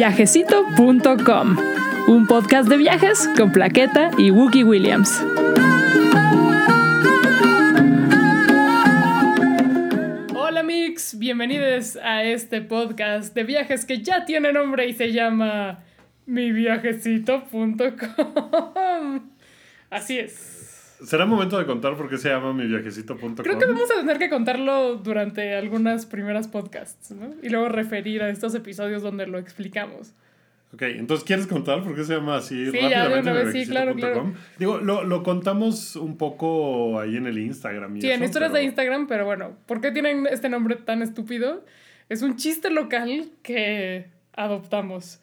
miviajecito.com, un podcast de viajes con Plaqueta y Wookie Williams. Hola Mix, bienvenidos a este podcast de viajes que ya tiene nombre y se llama miviajecito.com. Así es. ¿Será momento de contar por qué se llama miviajecito.com? Creo que vamos a tener que contarlo durante algunas primeras podcasts, ¿no? Y luego referir a estos episodios donde lo explicamos. Ok, entonces ¿quieres contar por qué se llama así Sí, una vez, sí, claro, claro. Digo, lo, lo contamos un poco ahí en el Instagram. Y Sí, en eso, historias pero- de Instagram, pero bueno, ¿por qué tienen este nombre tan estúpido? Es un chiste local que adoptamos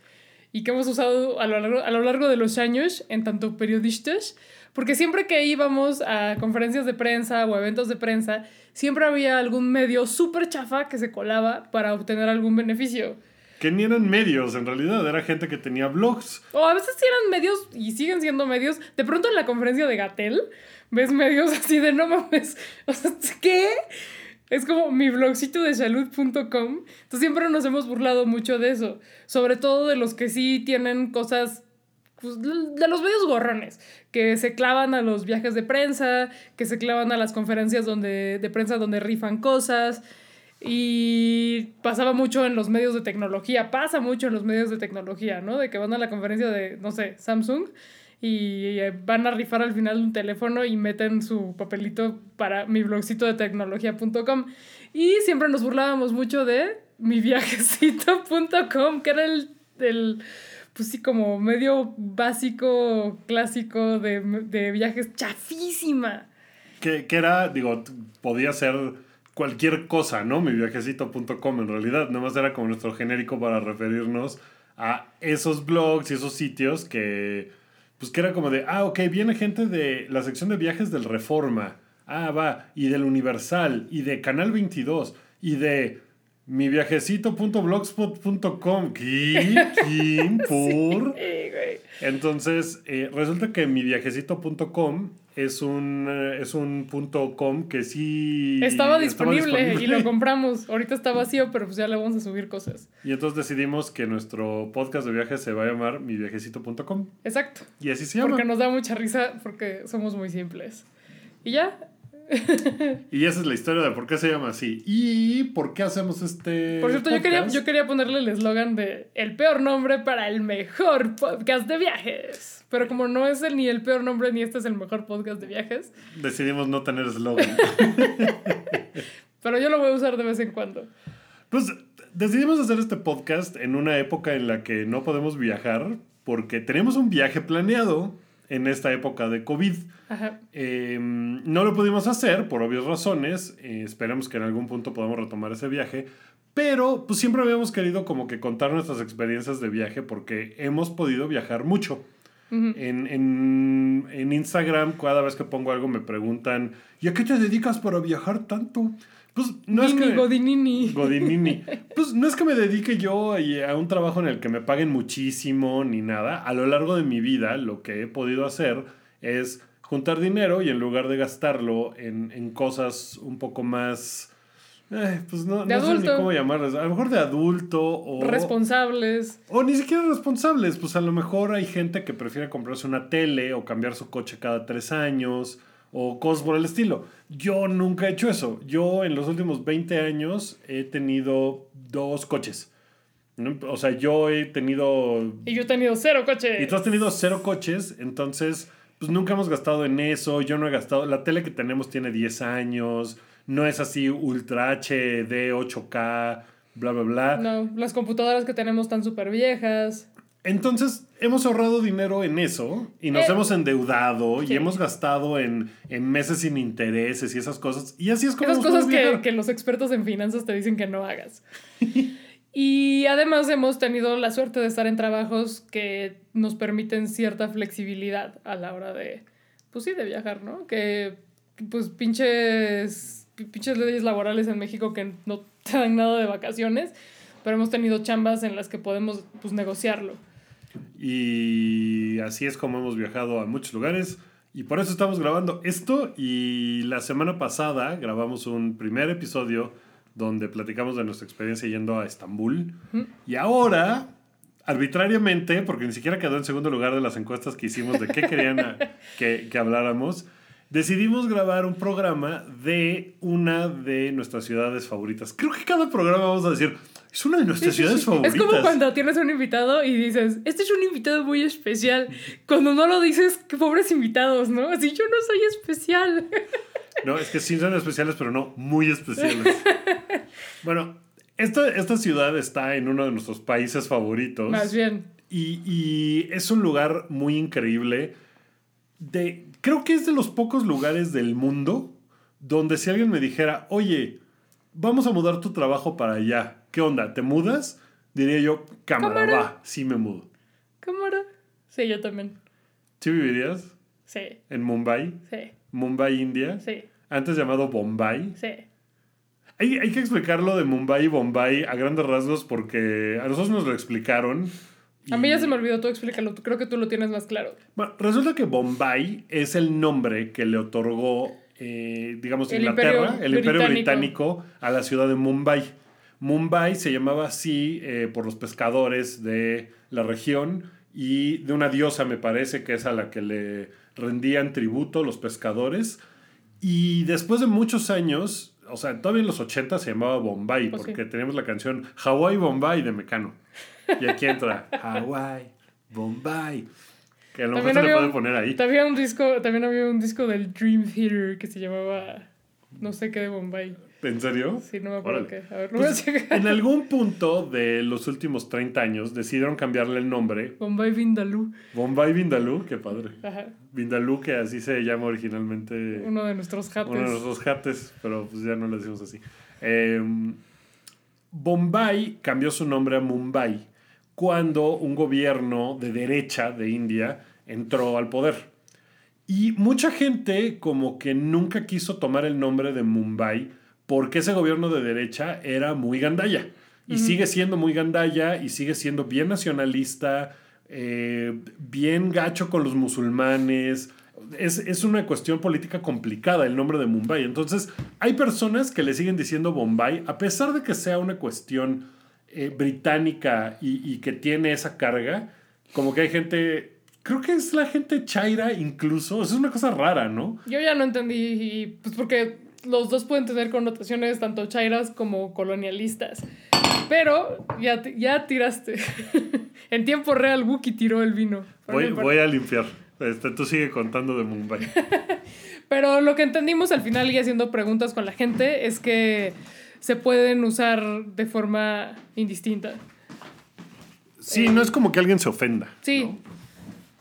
y que hemos usado a lo largo, a lo largo de los años en tanto periodistas, porque siempre que íbamos a conferencias de prensa o eventos de prensa, siempre había algún medio súper chafa que se colaba para obtener algún beneficio. Que ni eran medios, en realidad, era gente que tenía blogs. O a veces sí eran medios y siguen siendo medios. De pronto en la conferencia de Gatel ves medios así de no mames. O sea, ¿qué? Es como mi blogcito de salud.com. Entonces siempre nos hemos burlado mucho de eso. Sobre todo de los que sí tienen cosas. Pues, de los medios gorrones, que se clavan a los viajes de prensa, que se clavan a las conferencias donde, de prensa donde rifan cosas. Y pasaba mucho en los medios de tecnología, pasa mucho en los medios de tecnología, ¿no? De que van a la conferencia de, no sé, Samsung y eh, van a rifar al final un teléfono y meten su papelito para mi blogcito de tecnología.com. Y siempre nos burlábamos mucho de mi viajecito.com, que era el, el, pues sí, como medio básico, clásico de, de viajes chafísima. Que, que era, digo, podía ser cualquier cosa, ¿no? Miviajecito.com, en realidad. Nada más era como nuestro genérico para referirnos a esos blogs y esos sitios que, pues que era como de, ah, ok, viene gente de la sección de viajes del Reforma. Ah, va, y del Universal, y de Canal 22, y de miviajecito.blogspot.com. ¿Qué? ¿Quién? ¿Por? Güey. Entonces, eh, resulta que miviajecito.com es un, eh, es un punto com que sí... Estaba disponible, y lo compramos. Ahorita está vacío, pero pues ya le vamos a subir cosas. Y entonces decidimos que nuestro podcast de viajes se va a llamar miviajecito.com. Exacto. Y así se llama. Porque nos da mucha risa porque somos muy simples. Y ya. Y esa es la historia de por qué se llama así. Y por qué hacemos este Por cierto, yo quería, podcast. yo quería ponerle el eslogan de el peor nombre para el mejor podcast de viajes. Pero como no es el, ni el peor nombre ni este es el mejor podcast de viajes, Decidimos no tener eslogan. pero yo lo voy a usar de vez en cuando. Pues decidimos hacer este podcast en una época en la que no podemos viajar porque tenemos un viaje planeado en esta época de COVID. Ajá. Eh, no lo pudimos hacer por obvias razones. eh, esperemos que en algún punto podamos retomar ese viaje. Pero pues siempre habíamos querido como que contar nuestras experiencias de viaje porque hemos podido viajar mucho. Ujú. En, en, en Instagram, cada vez que pongo algo me preguntan, ¿y a qué te dedicas para viajar tanto? Pues no es que... Godinini. Godinini. Pues no es que me dedique yo a un trabajo en el que me paguen muchísimo ni nada. A lo largo de mi vida lo que he podido hacer es juntar dinero y en lugar de gastarlo en, en cosas un poco más... eh, pues no, De no sé ni cómo llamarlas. A lo mejor de adulto o... Responsables. O ni siquiera responsables, pues a lo mejor hay gente que prefiere comprarse una tele o cambiar su coche cada tres años o cosas por el estilo. Yo nunca he hecho eso. Yo en los últimos 20 años he tenido dos coches. O sea, yo he tenido... Y yo he tenido cero coches. Y tú has tenido cero coches, entonces pues nunca hemos gastado en eso. Yo no he gastado... La tele que tenemos tiene 10 años. No es así ultra HD, 8K, bla, bla, bla. No, las computadoras que tenemos están súper viejas. Entonces, hemos ahorrado dinero en eso y nos Eh, hemos endeudado sí. y hemos gastado en, en meses sin intereses y esas cosas. Y así es como Esas cosas que, que los expertos en finanzas te dicen que no hagas. y además hemos tenido la suerte de estar en trabajos que nos permiten cierta flexibilidad a la hora de, pues sí, de viajar, ¿no? Que, pues, pinches, pinches leyes laborales en México que no te dan nada de vacaciones, pero hemos tenido chambas en las que podemos, pues, negociarlo. Y así es como hemos viajado a muchos lugares. Y por eso estamos grabando esto. Y la semana pasada grabamos un primer episodio donde platicamos de nuestra experiencia yendo a Estambul. Y ahora, arbitrariamente, porque ni siquiera quedó en segundo lugar de las encuestas que hicimos de qué querían a- que, que habláramos, decidimos grabar un programa de una de nuestras ciudades favoritas. Creo que cada programa vamos a decir, es una de nuestras ciudades Es favoritas. como cuando tienes un invitado y dices, este es un invitado muy especial. Cuando no lo dices, qué pobres invitados, ¿no? Así yo no soy especial. No, es que sí son especiales, pero no muy especiales. bueno, esta, esta ciudad está en uno de nuestros países favoritos. Más bien. Y, y es un lugar muy increíble. De, creo que es de los pocos lugares del mundo donde si alguien me dijera, oye, vamos a mudar tu trabajo para allá, ¿qué onda? ¿Te mudas? Diría yo, cámara, Cámara. va, sí me mudo. ¿Cámara? Sí, yo también. ¿Sí vivirías Sí, en Mumbai? sí, Mumbai, India. sí, Antes llamado Bombay. sí. Hay, hay que explicarlo de Mumbai y Bombay a grandes rasgos porque a nosotros nos lo explicaron. A mí ya se me olvidó, tú explícalo. Creo que tú lo tienes más claro. Bueno, resulta que Bombay es el nombre que le otorgó, eh, digamos, El Inglaterra, Imperio el Imperio Británico. Británico, a la ciudad de Mumbai. Mumbai se llamaba así eh, por los pescadores de la región y de una diosa, me parece, que es a la que le rendían tributo los pescadores. Y después de muchos años, o sea, todavía en los 80 se llamaba Bombay, Pues sí. porque teníamos la canción Hawaii Bombay de Mecano. Y aquí entra Hawaii Bombay. Que a lo mejor se le había puede un- poner ahí. También, un disco, también había un disco del Dream Theater que se llamaba no sé qué de Bombay. ¿En serio? Sí, no me acuerdo Órale. qué. A ver, lo voy a Pues, checar. en algún punto de los últimos 30 años decidieron cambiarle el nombre. Bombay Vindaloo. Bombay Vindaloo, qué padre. Ajá. Vindaloo, que así se llama originalmente Uno de nuestros jates. uno de nuestros jates, pero pues ya no le decimos así. Eh, Bombay cambió su nombre a Mumbai cuando un gobierno de derecha de India entró al poder. Y mucha gente como que nunca quiso tomar el nombre de Mumbai porque ese gobierno de derecha era muy gandalla. Y sigue siendo muy gandalla y sigue siendo bien nacionalista, eh, bien gacho con los musulmanes. Es, es una cuestión política complicada el nombre de Mumbai. Entonces, hay personas que le siguen diciendo Bombay, a pesar de que sea una cuestión eh, británica y, y que tiene esa carga, como que hay gente, creo que es la gente chaira incluso, es una cosa rara, ¿no? Yo ya no entendí, y, pues porque los dos pueden tener connotaciones tanto chairas como colonialistas. Pero ya, ya tiraste. en tiempo real, Wookie tiró el vino. Voy, voy a limpiar. Este, tú sigue contando de Mumbai. Pero lo que entendimos al final y haciendo preguntas con la gente es que se pueden usar de forma indistinta. Sí, no es como que alguien se ofenda. Sí. ¿no?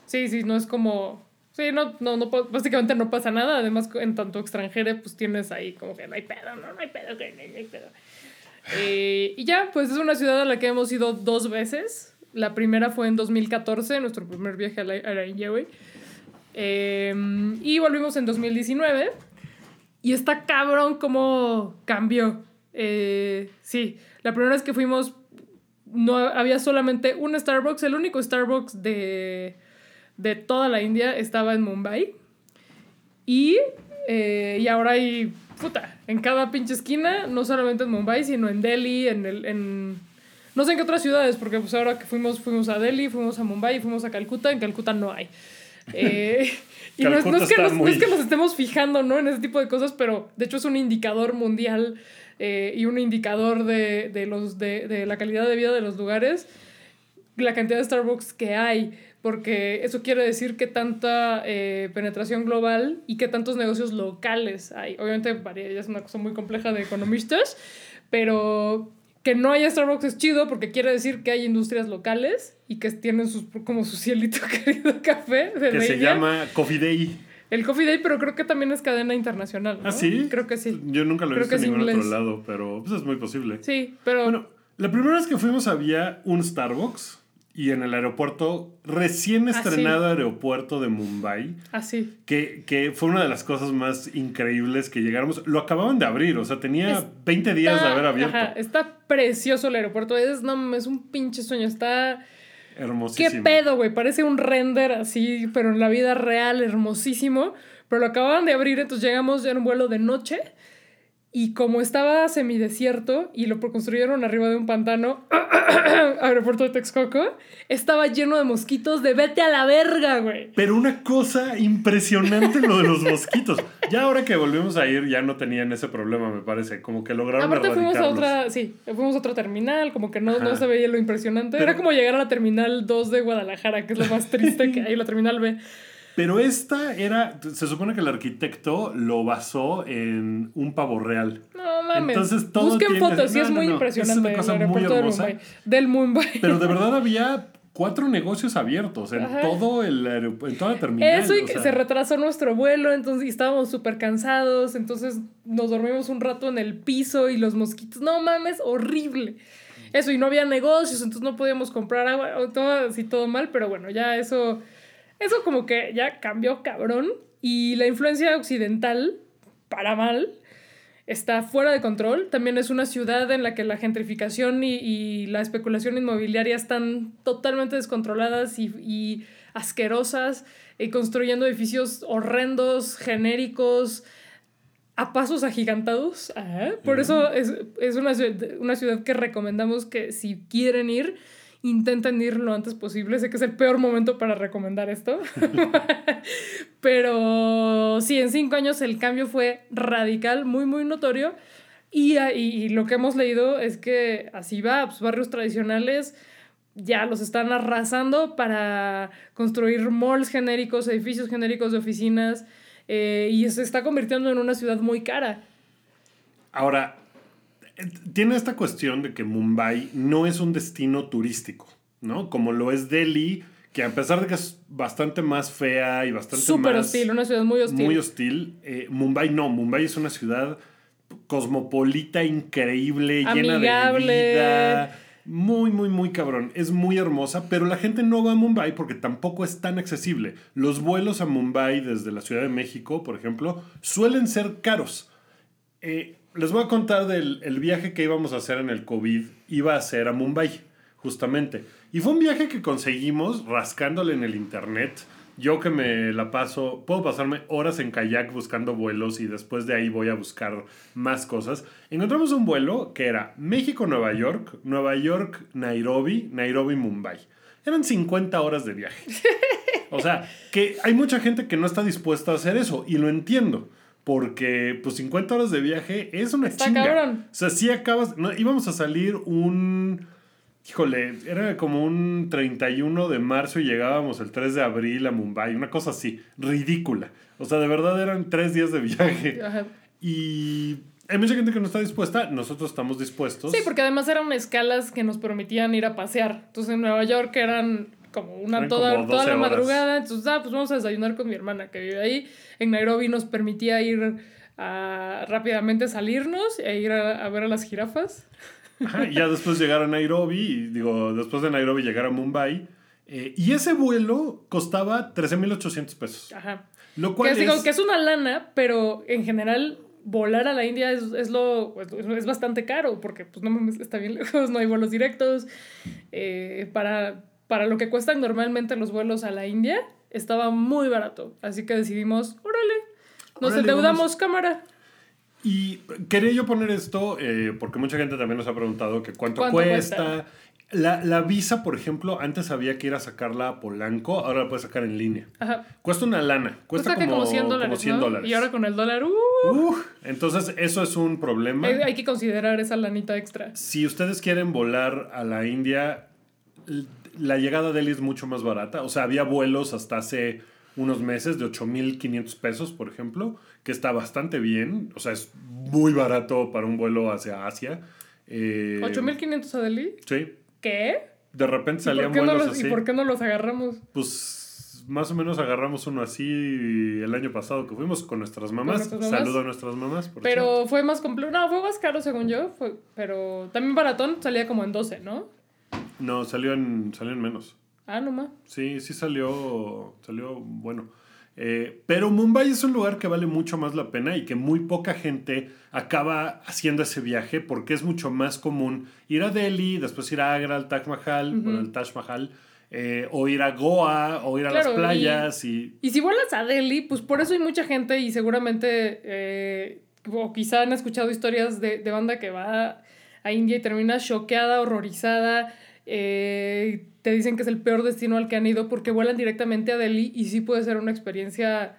Sí, sí, no es como. Sí, no, no, no, básicamente no pasa nada. Además, en tanto extranjero, pues tienes ahí como que no hay pedo, no, no hay pedo, que no hay pedo. Eh, y ya, pues es una ciudad a la que hemos ido dos veces. La primera fue en 2014, nuestro primer viaje a la, a. Eh, y volvimos en 2019. Y está cabrón cómo cambió. Eh, sí, la primera vez que fuimos no había solamente un Starbucks. El único Starbucks de, de toda la India estaba en Mumbai. Y, eh, y ahora hay, puta, en cada pinche esquina, no solamente en Mumbai, sino en Delhi, en el... En, no sé en qué otras ciudades, porque pues ahora que fuimos, fuimos a Delhi, fuimos a Mumbai, fuimos a Calcuta, en Calcuta no hay. Eh, y no es, no que nos, no muy- es que nos estemos fijando ¿no? en ese tipo de cosas, pero de hecho es un indicador mundial eh, y un indicador de, de los, de, de la calidad de vida de los lugares, la cantidad de Starbucks que hay, porque eso quiere decir que tanta eh, penetración global y que tantos negocios locales hay. Obviamente varía, es una cosa muy compleja de economistas, pero que no haya Starbucks es chido porque quiere decir que hay industrias locales y que tienen sus, como su cielito querido café de Que la se llama Coffee Day. El Coffee Day, pero creo que también es cadena internacional. ¿no? ¿Ah, sí? Creo que sí. Yo nunca lo he Creo visto en ningún otro inglés. lado, pero pues, es muy posible. Sí, pero Bueno, la primera vez que fuimos había un Starbucks y en el aeropuerto, recién Ah, estrenado aeropuerto de Mumbai, así. que, que fue una de las cosas más increíbles que llegáramos. Lo acababan de abrir, o sea, tenía Es- 20 días de Está- haber abierto. ajá, está precioso el aeropuerto. Es, no, es un pinche sueño. Está. ¿Qué Hermosísimo. pedo, güey? Parece un render así, pero en la vida real, hermosísimo. Pero lo acababan de abrir, entonces llegamos ya en un vuelo de noche. Y como estaba semidesierto y lo construyeron arriba de un pantano, aeropuerto de Texcoco, estaba lleno de mosquitos de vete a la verga, güey. Pero una cosa impresionante lo de los mosquitos. Ya ahora que volvimos a ir, ya no tenían ese problema, me parece. Como que lograron Aparte fuimos a otra, sí, fuimos a otra terminal, como que no, no se veía lo impresionante. Era como llegar a la terminal 2 de Guadalajara, que es lo más triste que hay, la terminal B. Pero esta era, se supone que el arquitecto lo basó en un pavo real. No mames. Entonces todo Busquen fotos, sí es muy impresionante. Es una cosa muy hermosa. Del Mumbai. Pero de verdad había cuatro negocios abiertos en todo el en toda la terminal. Eso y que se retrasó nuestro vuelo, entonces y estábamos súper cansados, entonces nos dormimos un rato en el piso y los mosquitos, no mames, horrible. Eso, y no había negocios, entonces no podíamos comprar agua, todo así todo mal, pero bueno, ya eso eso como que ya cambió cabrón y la influencia occidental, para mal, está fuera de control. También es una ciudad en la que la gentrificación y, la especulación inmobiliaria están totalmente descontroladas y, asquerosas, y construyendo edificios horrendos, genéricos, a pasos agigantados. Por eso es, una, una ciudad que recomendamos que si quieren ir, intenten ir lo antes posible. Sé que es el peor momento para recomendar esto. Pero sí, en cinco años el cambio fue radical, muy, muy notorio. Y, y, lo que hemos leído es que así va, pues, barrios tradicionales ya los están arrasando para construir malls genéricos, edificios genéricos de oficinas, eh, y se está convirtiendo en una ciudad muy cara. Ahora, tiene esta cuestión de que Mumbai no es un destino turístico, ¿no? Como lo es Delhi, que a pesar de que es bastante más fea y bastante Súper hostil, una ciudad muy hostil. Muy hostil. Eh, Mumbai no, Mumbai es una ciudad cosmopolita, increíble, llena de vida. Muy, muy, muy cabrón. Es muy hermosa, pero la gente no va a Mumbai porque tampoco es tan accesible. Los vuelos a Mumbai desde la Ciudad de México, por ejemplo, suelen ser caros. Eh, les voy a contar del el viaje que íbamos a hacer en el COVID. Iba a ser a Mumbai, justamente. Y fue un viaje que conseguimos rascándole en el internet. Yo que me la paso, puedo pasarme horas en kayak buscando vuelos y después de ahí voy a buscar más cosas. Encontramos un vuelo que era México-Nueva York, Nueva York-Nairobi, Nairobi-Mumbai. Eran 50 horas de viaje. O sea, que hay mucha gente que no está dispuesta a hacer eso y lo entiendo. Porque, pues, 50 horas de viaje es una Está chinga. Cabrón. O sea, sí acabas. No, íbamos a salir un. Híjole, era como un 31 de marzo y llegábamos el 3 de abril a Mumbai, una cosa así, ridícula. O sea, de verdad eran tres días de viaje. Y hay mucha gente que no está dispuesta, nosotros estamos dispuestos. Sí, porque además eran escalas que nos permitían ir a pasear. Entonces en Nueva York eran como una toda, toda la madrugada. Entonces, ah, pues vamos a desayunar con mi hermana que vive ahí. En Nairobi nos permitía ir a rápidamente salirnos e ir a, ver a las jirafas. y ya después llegar a Nairobi, y digo, después de Nairobi llegar a Mumbai. Eh, y ese vuelo costaba 13.800 pesos. Ajá. Lo cual que es, Digo, que es una lana, pero en general volar a la India es, es lo, es, bastante caro porque pues no está bien lejos, no hay vuelos directos. Eh, para para lo que cuestan normalmente los vuelos a la India, estaba muy barato. Así que decidimos, órale, nos endeudamos cámara. Y quería yo poner esto, eh, porque mucha gente también nos ha preguntado que cuánto, cuesta. La, visa, por ejemplo, antes había que ir a sacarla a Polanco, ahora la puedes sacar en línea. Ajá. Cuesta una lana, cuesta, como, como, 100 dólares. Y ahora con el dólar, uh, entonces eso es un problema. Hay, hay que considerar esa lanita extra. Si ustedes quieren volar a la India, la llegada de él es mucho más barata. O sea, había vuelos hasta hace unos meses de 8.500 pesos, por ejemplo, que está bastante bien. O sea, es muy barato para un vuelo hacia Asia. Eh, ¿8.500 a Delhi? Sí. ¿Qué? De repente salían vuelos así. ¿Y por qué no los agarramos? Pues más o menos agarramos uno así el año pasado que fuimos con nuestras mamás. Saludo a nuestras mamás. pero fue más complejo. No, fue más caro según yo. pero también baratón salía como en 12, ¿no? No, salió en, salió en menos. Ah, nomás. Sí, sí salió, salió bueno. Eh, pero Mumbai es un lugar que vale mucho más la pena y que muy poca gente acaba haciendo ese viaje porque es mucho más común ir a Delhi, después ir a Agra, al Taj Mahal, el Taj Mahal, eh, o ir a Goa, o ir a las playas. Y, y... si vuelas a Delhi, pues por eso hay mucha gente y seguramente eh, o quizá han escuchado historias de, de banda que va a India y termina choqueada, horrorizada. Eh, te dicen que es el peor destino al que han ido porque vuelan directamente a Delhi y sí puede ser una experiencia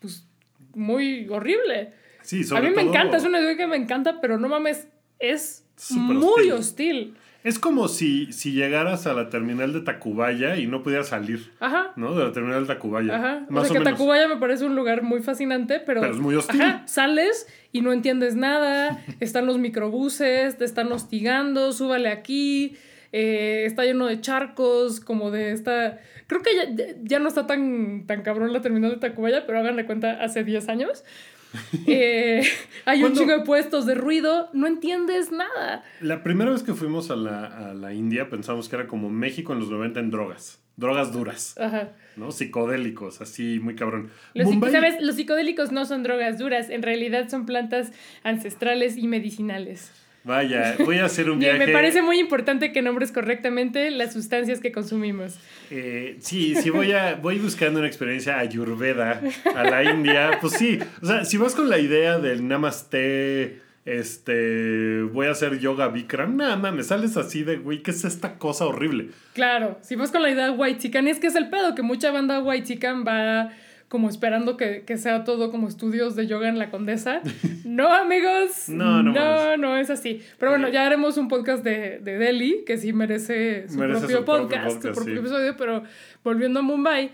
pues muy horrible. Sí, A mí me encanta, es una ciudad que me encanta, pero no mames, es muy hostil. hostil. Es como si, si llegaras a la terminal de Tacubaya y no pudieras salir, Ajá. ¿no? De la terminal de Tacubaya. Ajá. Más o o, sea, que menos. Tacubaya me parece un lugar muy fascinante, pero. Pero es muy hostil. Ajá, sales y no entiendes nada. están los microbuses, te están hostigando, súbale aquí. Eh, está lleno de charcos, como de esta. Creo que ya, ya- ya no está tan, tan cabrón la terminal de Tacubaya, pero háganle cuenta, hace 10 años. Eh, hay un chingo de puestos de ruido, no entiendes nada. La primera vez que fuimos a la, a la India pensamos que era como México en los 90 en drogas. Drogas duras, Ajá. ¿no? Psicodélicos, así muy cabrón. Los, Mumbai- ¿Sabes? Los psicodélicos no son drogas duras, en realidad son plantas ancestrales y medicinales. Vaya, voy a hacer un viaje. me parece muy importante que nombres correctamente las sustancias que consumimos. Eh, sí, si voy, a, voy buscando una experiencia ayurveda a la India, pues sí. O sea, si vas con la idea del namaste, este, voy a hacer yoga Bikram, nada mames, sales así de, güey, ¿qué es esta cosa horrible? Claro, si vas con la idea white chican, es que es el pedo, que mucha banda white chican va como esperando que, que sea todo como estudios de yoga en la condesa. No, amigos. No, no No, no es así. Pero bueno, ya haremos un podcast de, de Delhi, que sí merece su Merece propio su propio podcast, su podcast, propio sí. episodio, pero volviendo a Mumbai.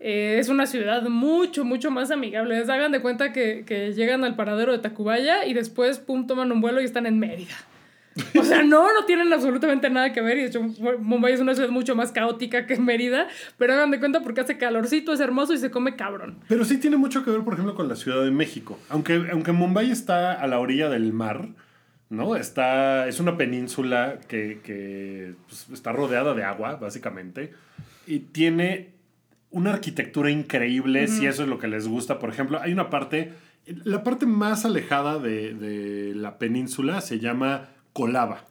eh, es una ciudad mucho, mucho más amigable. Les hagan de cuenta que, que llegan al paradero de Tacubaya y después, pum, toman un vuelo y están en Mérida. O sea, no, no tienen absolutamente nada que ver. Y de hecho, Mumbai es una ciudad mucho más caótica que Mérida. Pero hagan de cuenta porque hace calorcito, es hermoso y se come cabrón. Pero sí tiene mucho que ver, por ejemplo, con la Ciudad de México. Aunque, aunque Mumbai está a la orilla del mar, ¿no? Está, es una península que, que, pues, está rodeada de agua, básicamente. Y tiene una arquitectura increíble, si eso es lo que les gusta. Por ejemplo, hay una parte, la parte más alejada de, de la península se llama Colaba.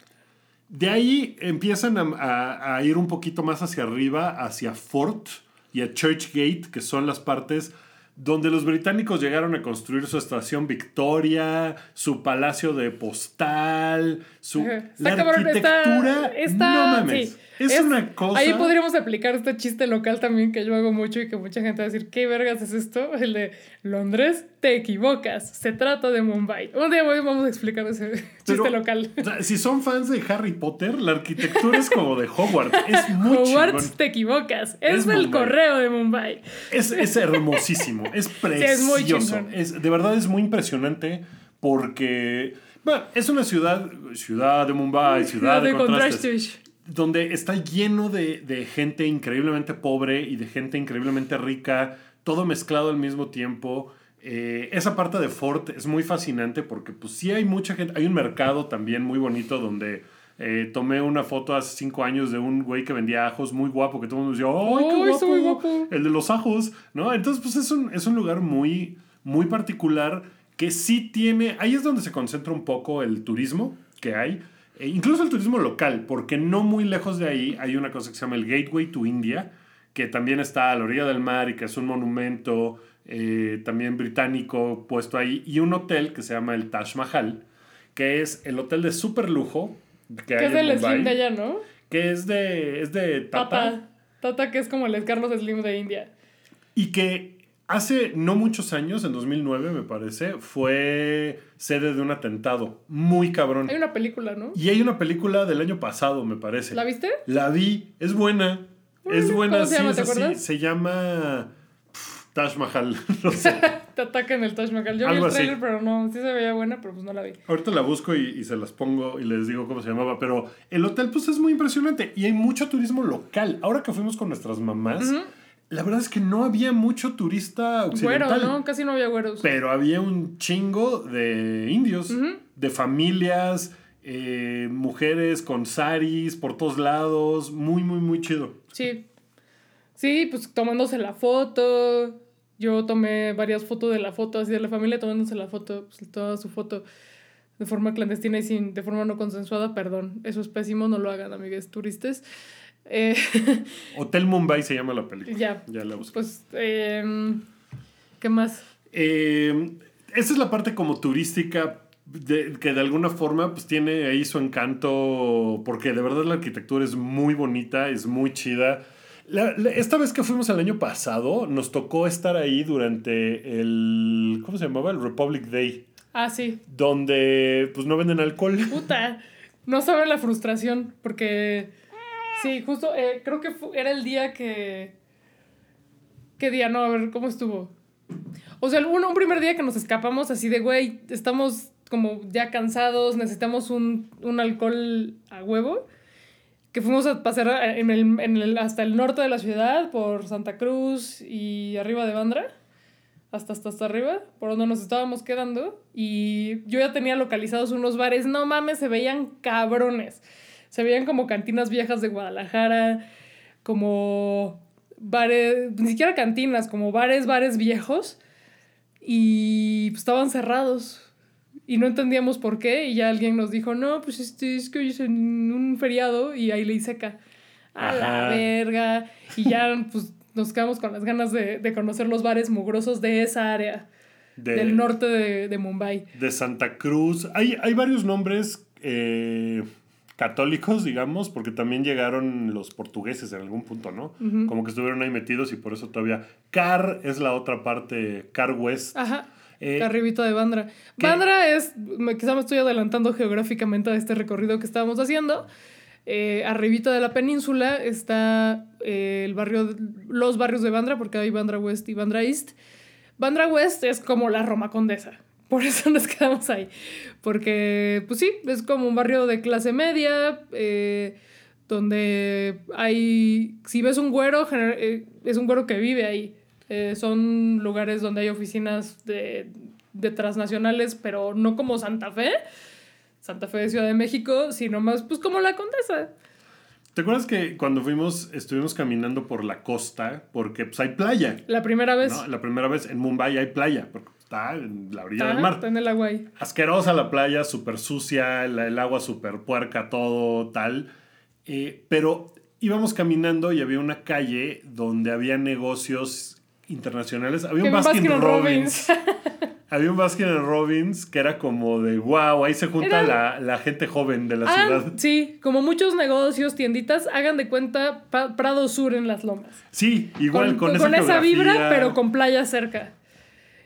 De ahí empiezan a, a- a ir un poquito más hacia arriba, hacia Fort y a Churchgate, que son las partes donde los británicos llegaron a construir su estación Victoria, su palacio de postal, su Ajá. la arquitectura. no mames. sí. Es, Es- una cosa. Ahí podríamos aplicar este chiste local también que yo hago mucho y que mucha gente va a decir, ¿qué vergas es esto? El de Londres, te equivocas. Se trata de Mumbai. Un día voy- vamos a explicar ese chiste local. o sea, si son fans de Harry Potter, la arquitectura es como de Hogwarts. Es muy Hogwarts, chingón. te equivocas. Es, Es el correo de Mumbai. Es, es hermosísimo, es es muy precioso. es, de verdad es muy impresionante porque bueno, es una ciudad, ciudad de Mumbai, ciudad de, de contrastes, contrastes. Donde está lleno de, de gente increíblemente pobre y de gente increíblemente rica, todo mezclado al mismo tiempo. Eh, esa parte de Fort es muy fascinante porque pues sí hay mucha gente, hay un mercado también muy bonito donde... eh, tomé una foto hace cinco años de un güey que vendía ajos muy guapo, que todo el mundo decía, ¡ay, qué ¡Ay, guapo! muy guapo! El de los ajos, ¿no? Entonces, pues es un, es un lugar muy, muy particular que sí tiene, ahí es donde se concentra un poco el turismo que hay, e incluso el turismo local, porque no muy lejos de ahí hay una cosa que se llama el Gateway to India, que también está a la orilla del mar y que es un monumento eh, también británico puesto ahí, y un hotel que se llama el Taj Mahal, que es el hotel de super lujo que hay es el Slim de allá, ¿no? que es de, es de Tata. Tata. Tata, que es como el Carlos Slim de India. Y que hace no muchos años, en 2009 me parece, fue sede de un atentado muy cabrón. Hay una película, ¿no? Y hay una película del año pasado, me parece. ¿La viste? La vi, es buena. Es buena, ¿cómo se sí, llama? Se llama pff, Taj Mahal. no sé. Te atacan el Taj Mahal. Yo vi Algo el así. trailer, pero no, sí se veía buena, pero pues no la vi. Ahorita la busco y, y se las pongo y les digo cómo se llamaba. Pero el hotel, pues es muy impresionante. Y hay mucho turismo local. Ahora que fuimos con nuestras mamás, la verdad es que no había mucho turista occidental. Güero, ¿no? Casi no había güeros. Pero había un chingo de indios, de familias, eh, mujeres con saris por todos lados. Muy, muy, muy chido. Sí. Sí, pues tomándose la foto. Yo tomé varias fotos de la foto, así de la familia tomándose la foto, pues, toda su foto de forma clandestina y sin, de forma no consensuada, perdón. Eso es pésimo, no lo hagan, amigues turistas. Eh, Hotel Mumbai se llama la película. ya, Ya la busqué. pues, em, ¿qué más? Eh, esa es la parte como turística de- que de alguna forma pues tiene ahí su encanto porque de verdad la arquitectura es muy bonita, es muy chida. La- la- esta vez que fuimos el año pasado nos tocó estar ahí durante el ¿cómo se llamaba? el Republic Day Ah, sí. donde pues no venden alcohol. Puta. No saben la frustración. Porque. Sí, justo. eh, creo que fu- era el día que. ¿Qué día? No, a ver, ¿cómo estuvo? O sea, un, un primer día que nos escapamos así de, güey, estamos como ya cansados, necesitamos un, un alcohol a huevo. Que fuimos a pasear a- en el, en el- hasta el norte de la ciudad, por Santa Cruz y arriba de Bandra. Hasta, hasta, hasta arriba, por donde nos estábamos quedando. Y yo ya tenía localizados unos bares. No mames, se veían cabrones. Se veían como cantinas viejas de Guadalajara, como bares, ni siquiera cantinas, como bares, bares viejos. Y pues, estaban cerrados. Y no entendíamos por qué. Y ya alguien nos dijo, no, pues este, es que hoy es en un feriado y ahí le seca. A la verga. Y ya pues nos quedamos con las ganas de, de conocer los bares mugrosos de esa área. De, Del norte de, de Mumbai. de Santa Cruz. Hay, hay varios nombres eh, católicos, digamos, porque también llegaron los portugueses en algún punto, ¿no? Como que estuvieron ahí metidos y por eso todavía. Car es la otra parte, Car West. Ajá. Eh, Arribita de Bandra. ¿qué? Bandra es, me- quizá me estoy adelantando geográficamente a este recorrido que estábamos haciendo. Eh, arribita de la península está eh, el barrio, los barrios de Bandra, porque hay Bandra West y Bandra East. Bandra West es como la Roma Condesa. Por eso nos quedamos ahí. Porque, pues sí, es como un barrio de clase media, eh, donde hay, si ves un güero, eh, es un güero que vive ahí. Eh, son lugares donde hay oficinas de, de transnacionales, pero no como Santa Fe, Santa Fe de Ciudad de México, sino más pues como la Condesa. ¿Te acuerdas que cuando fuimos, estuvimos caminando por la costa? Porque pues hay playa. La primera vez. ¿no? La primera vez en Mumbai hay playa, porque está en la orilla del mar. está en el agua ahí. Asquerosa la playa, súper sucia, el, el agua súper puerca, todo tal. Eh, pero íbamos caminando y había una calle donde había negocios internacionales. Había un Baskin, Baskin Robbins. Robbins. había un Baskin Robbins que era como de wow, ahí se junta Era- la, la gente joven de la Hagan- ciudad. sí, como muchos negocios, tienditas, hagan de cuenta Prado Sur en las lomas. Sí, igual con, con, esa, esa vibra, pero con playa cerca.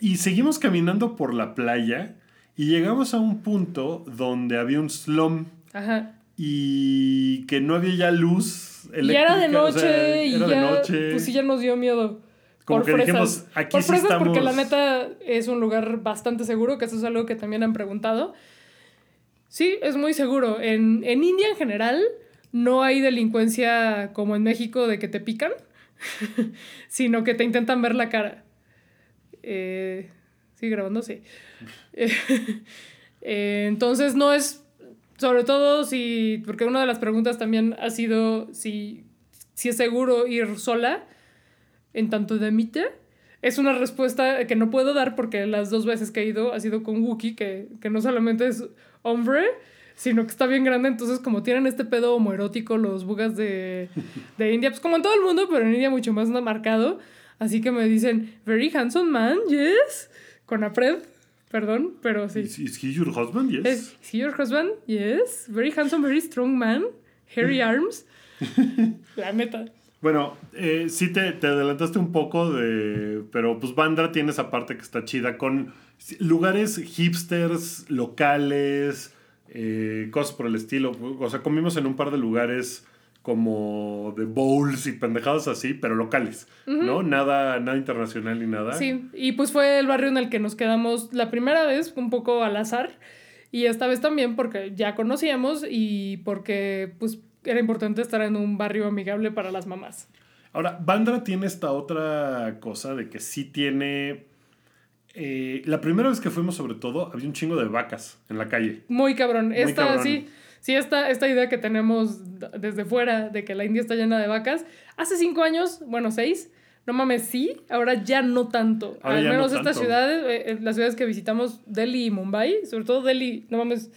Y seguimos caminando por la playa y llegamos a un punto donde había un slum Ajá. y que no había ya luz Y era de eléctrica, o noche sea, y era ya, de noche. pues sí ya nos dio miedo. Como por que fresas. dijimos, aquí por sí fresas porque estamos- la neta es un lugar bastante seguro, que eso es algo que también han preguntado. Sí, es muy seguro. En, en India en general no hay delincuencia como en México de que te pican, sino que te intentan ver la cara. Eh, ¿Sí grabando? Sí. Eh, entonces no es, sobre todo si, porque una de las preguntas también ha sido si, si es seguro ir sola en tanto de mite. Es una respuesta que no puedo dar porque las dos veces que he ido ha sido con Wookie, que, que no solamente es hombre, sino que está bien grande. Entonces, como tienen este pedo homoerótico los bugas de, de India, pues como en todo el mundo, pero en India mucho más marcado. Así que me dicen, very handsome man, yes. Con Apred, perdón, pero sí. Is, is he your husband? Yes. Is he your husband? Yes. Very handsome, very strong man. Hairy arms. La neta. Bueno, eh, sí te, te adelantaste un poco de... Pero pues Bandra tiene esa parte que está chida con lugares hipsters, locales, eh, cosas por el estilo. O sea, comimos en un par de lugares como de bowls y pendejadas así, pero locales, ¿no? Nada, nada internacional ni nada. Sí, y pues fue el barrio en el que nos quedamos la primera vez, un poco al azar, y esta vez también porque ya conocíamos y porque pues era importante estar en un barrio amigable para las mamás. Ahora, Bandra tiene esta otra cosa de que sí tiene... eh, la primera vez que fuimos, sobre todo, había un chingo de vacas en la calle. Muy cabrón. Esta, cabrón. sí, sí, esta, esta idea que tenemos desde fuera de que la India está llena de vacas, hace cinco años, bueno, seis, no mames, sí, ahora ya no tanto. Ahora Al no menos estas ciudades, eh, eh, las ciudades que visitamos, Delhi y Mumbai, sobre todo Delhi, no mames,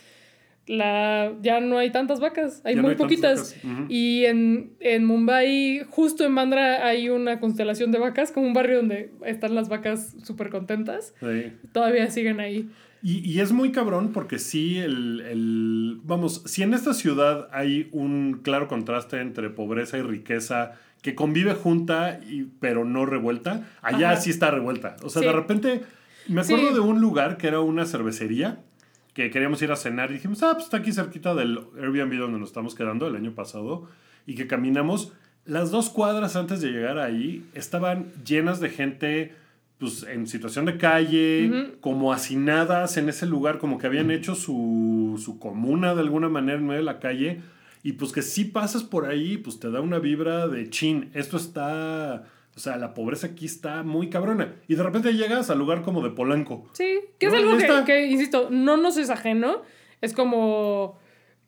la, ya no hay tantas vacas, hay Ya no muy hay tantas poquitas. Y en, en Mumbai, justo en Bandra, hay una constelación de vacas, como un barrio donde están las vacas súper contentas. Sí. Todavía siguen ahí. Y, y es muy cabrón porque sí, el, el- Vamos, si en esta ciudad hay un claro contraste entre pobreza y riqueza que convive junta, y, pero no revuelta, allá Ajá. sí está revuelta. O sea, Sí. de repente, me acuerdo Sí. de un lugar que era una cervecería, que queríamos ir a cenar y dijimos, ah, pues está aquí cerquita del Airbnb donde nos estamos quedando el año pasado, y que caminamos. Las dos cuadras antes de llegar ahí estaban llenas de gente pues en situación de calle, Ujú. como hacinadas en ese lugar, como que habían hecho su, su comuna de alguna manera en medio de la calle, y pues que si pasas por ahí, pues te da una vibra de chin, esto está, o sea, la pobreza aquí está muy cabrona, y de repente llegas al lugar como de Polanco. Sí, que es No, algo que, que, insisto, no nos es ajeno. Es como,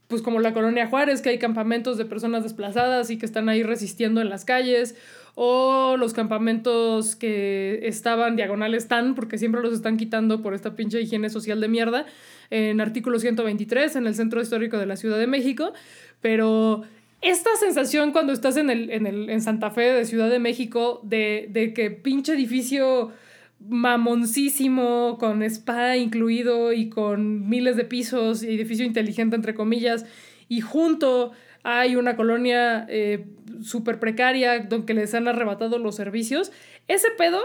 pues como la colonia Juárez, que hay campamentos de personas desplazadas y que están ahí resistiendo en las calles. O los campamentos que estaban diagonales están, porque siempre los están quitando por esta pinche higiene social de mierda, en artículo 123, en el Centro Histórico de la Ciudad de México. Pero esta sensación cuando estás en, el, en, el, en Santa Fe de Ciudad de México, de, de que pinche edificio mamoncísimo, con spa incluido y con miles de pisos y edificio inteligente, entre comillas, y junto hay una colonia eh, súper precaria donde les han arrebatado los servicios. Ese pedo,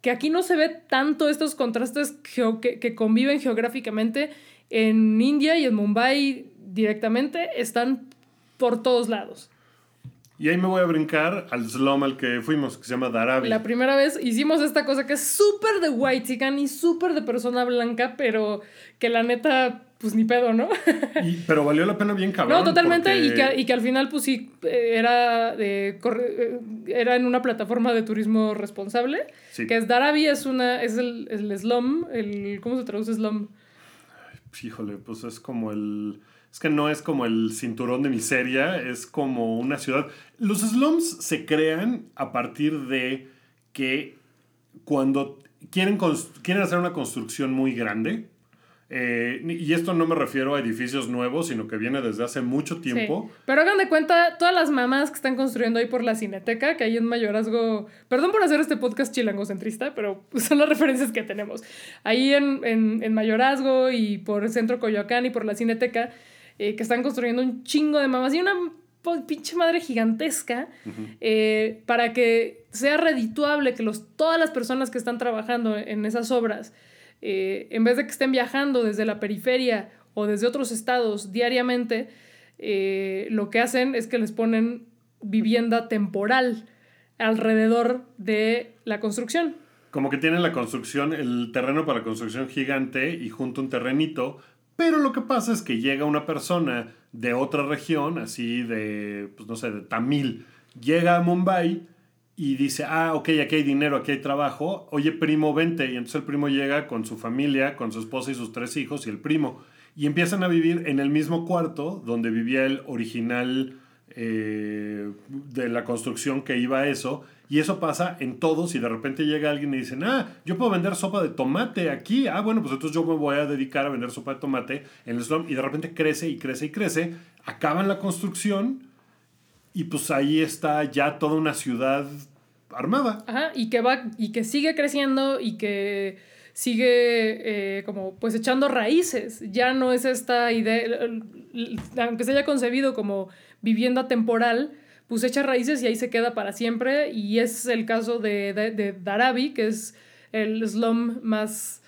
que aquí no se ve tanto estos contrastes que, que conviven geográficamente, en India y en Mumbai directamente, están por todos lados. Y ahí me voy a brincar al slum al que fuimos, que se llama Darabi. La primera vez hicimos esta cosa que es súper de white chican y súper de persona blanca, pero que la neta, pues ni pedo, ¿no? Y- pero valió la pena bien cabrón. no, totalmente, porque- y, que, y que al final, pues sí, eh, era, de, corre- eh, era en una plataforma de turismo responsable, Sí. que es Darabi, es, una, es el, el slum, el, ¿cómo se traduce slum? Híjole, pues es como el... Es que no es como el cinturón de miseria, es como una ciudad. Los slums se crean a partir de que cuando quieren, quieren hacer una construcción muy grande, eh, y esto no me refiero a edificios nuevos, sino que viene desde hace mucho tiempo. Sí. Pero hagan de cuenta, todas las mamás que están construyendo ahí por la Cineteca, que hay en Mayorazgo. Perdón por hacer este podcast chilangocentrista, pero son las referencias que tenemos. Ahí en, en, en Mayorazgo y por el centro Coyoacán y por la Cineteca, eh, que están construyendo un chingo de mamás y una pinche madre gigantesca eh, para que sea redituable que los, todas las personas que están trabajando en esas obras, eh, en vez de que estén viajando desde la periferia o desde otros estados diariamente, eh, lo que hacen es que les ponen vivienda temporal alrededor de la construcción. Como que tienen la construcción, el terreno para construcción gigante y junto un terrenito. Pero lo que pasa es que llega una persona de otra región, así de, pues no sé, de Tamil, llega a Mumbai y dice, ah, ok, aquí hay dinero, aquí hay trabajo, oye primo, vente. Y entonces el primo llega con su familia, con su esposa y sus tres hijos y el primo. Y empiezan a vivir en el mismo cuarto donde vivía el original eh, de la construcción que iba a eso. Y eso pasa en todos y de repente llega alguien y dicen, ah, yo puedo vender sopa de tomate aquí. Ah, bueno, pues entonces yo me voy a dedicar a vender sopa de tomate en el slum. Y de repente crece y crece y crece. Acaban la construcción y pues ahí está ya toda una ciudad armada. Ajá, y que va, y que sigue creciendo y que sigue eh, como pues echando raíces. Ya no es esta idea, aunque se haya concebido como vivienda temporal, pues echa raíces y ahí se queda para siempre. Y es el caso de, de, de Darabi, que es el slum más,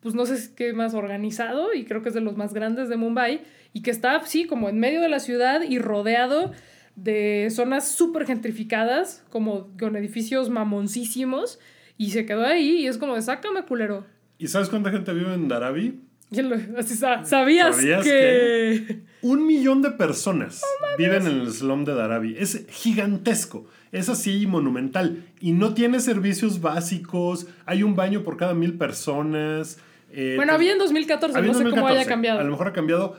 pues no sé qué más organizado y creo que es de los más grandes de Mumbai y que está, sí, como en medio de la ciudad y rodeado de zonas súper gentrificadas, como con edificios mamoncísimos, y se quedó ahí y es como de sácame culero. ¿Y sabes cuánta gente vive en Darabi? Así, sa- ¿Sabías, ¿Sabías que... Un millón de personas viven en el slum de Darabi. Es gigantesco. Es así monumental. Y no tiene servicios básicos. Hay un baño por cada mil personas. eh, Bueno, te- había en 2014, había no sé cómo haya 2014. cambiado. A lo mejor ha cambiado.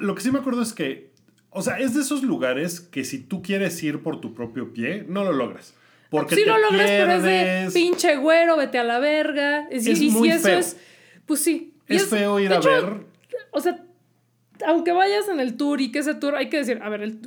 Lo que sí me acuerdo es que, o sea, es de esos lugares que si tú quieres ir por tu propio pie, no lo logras. Porque sí te lo logras, pero es de pinche güero, vete a la verga. Es, Es y muy si eso feo. es, pues sí. Es feo ir a hecho, ver. O sea, aunque vayas en el tour y que ese tour, hay que decir, a ver, el-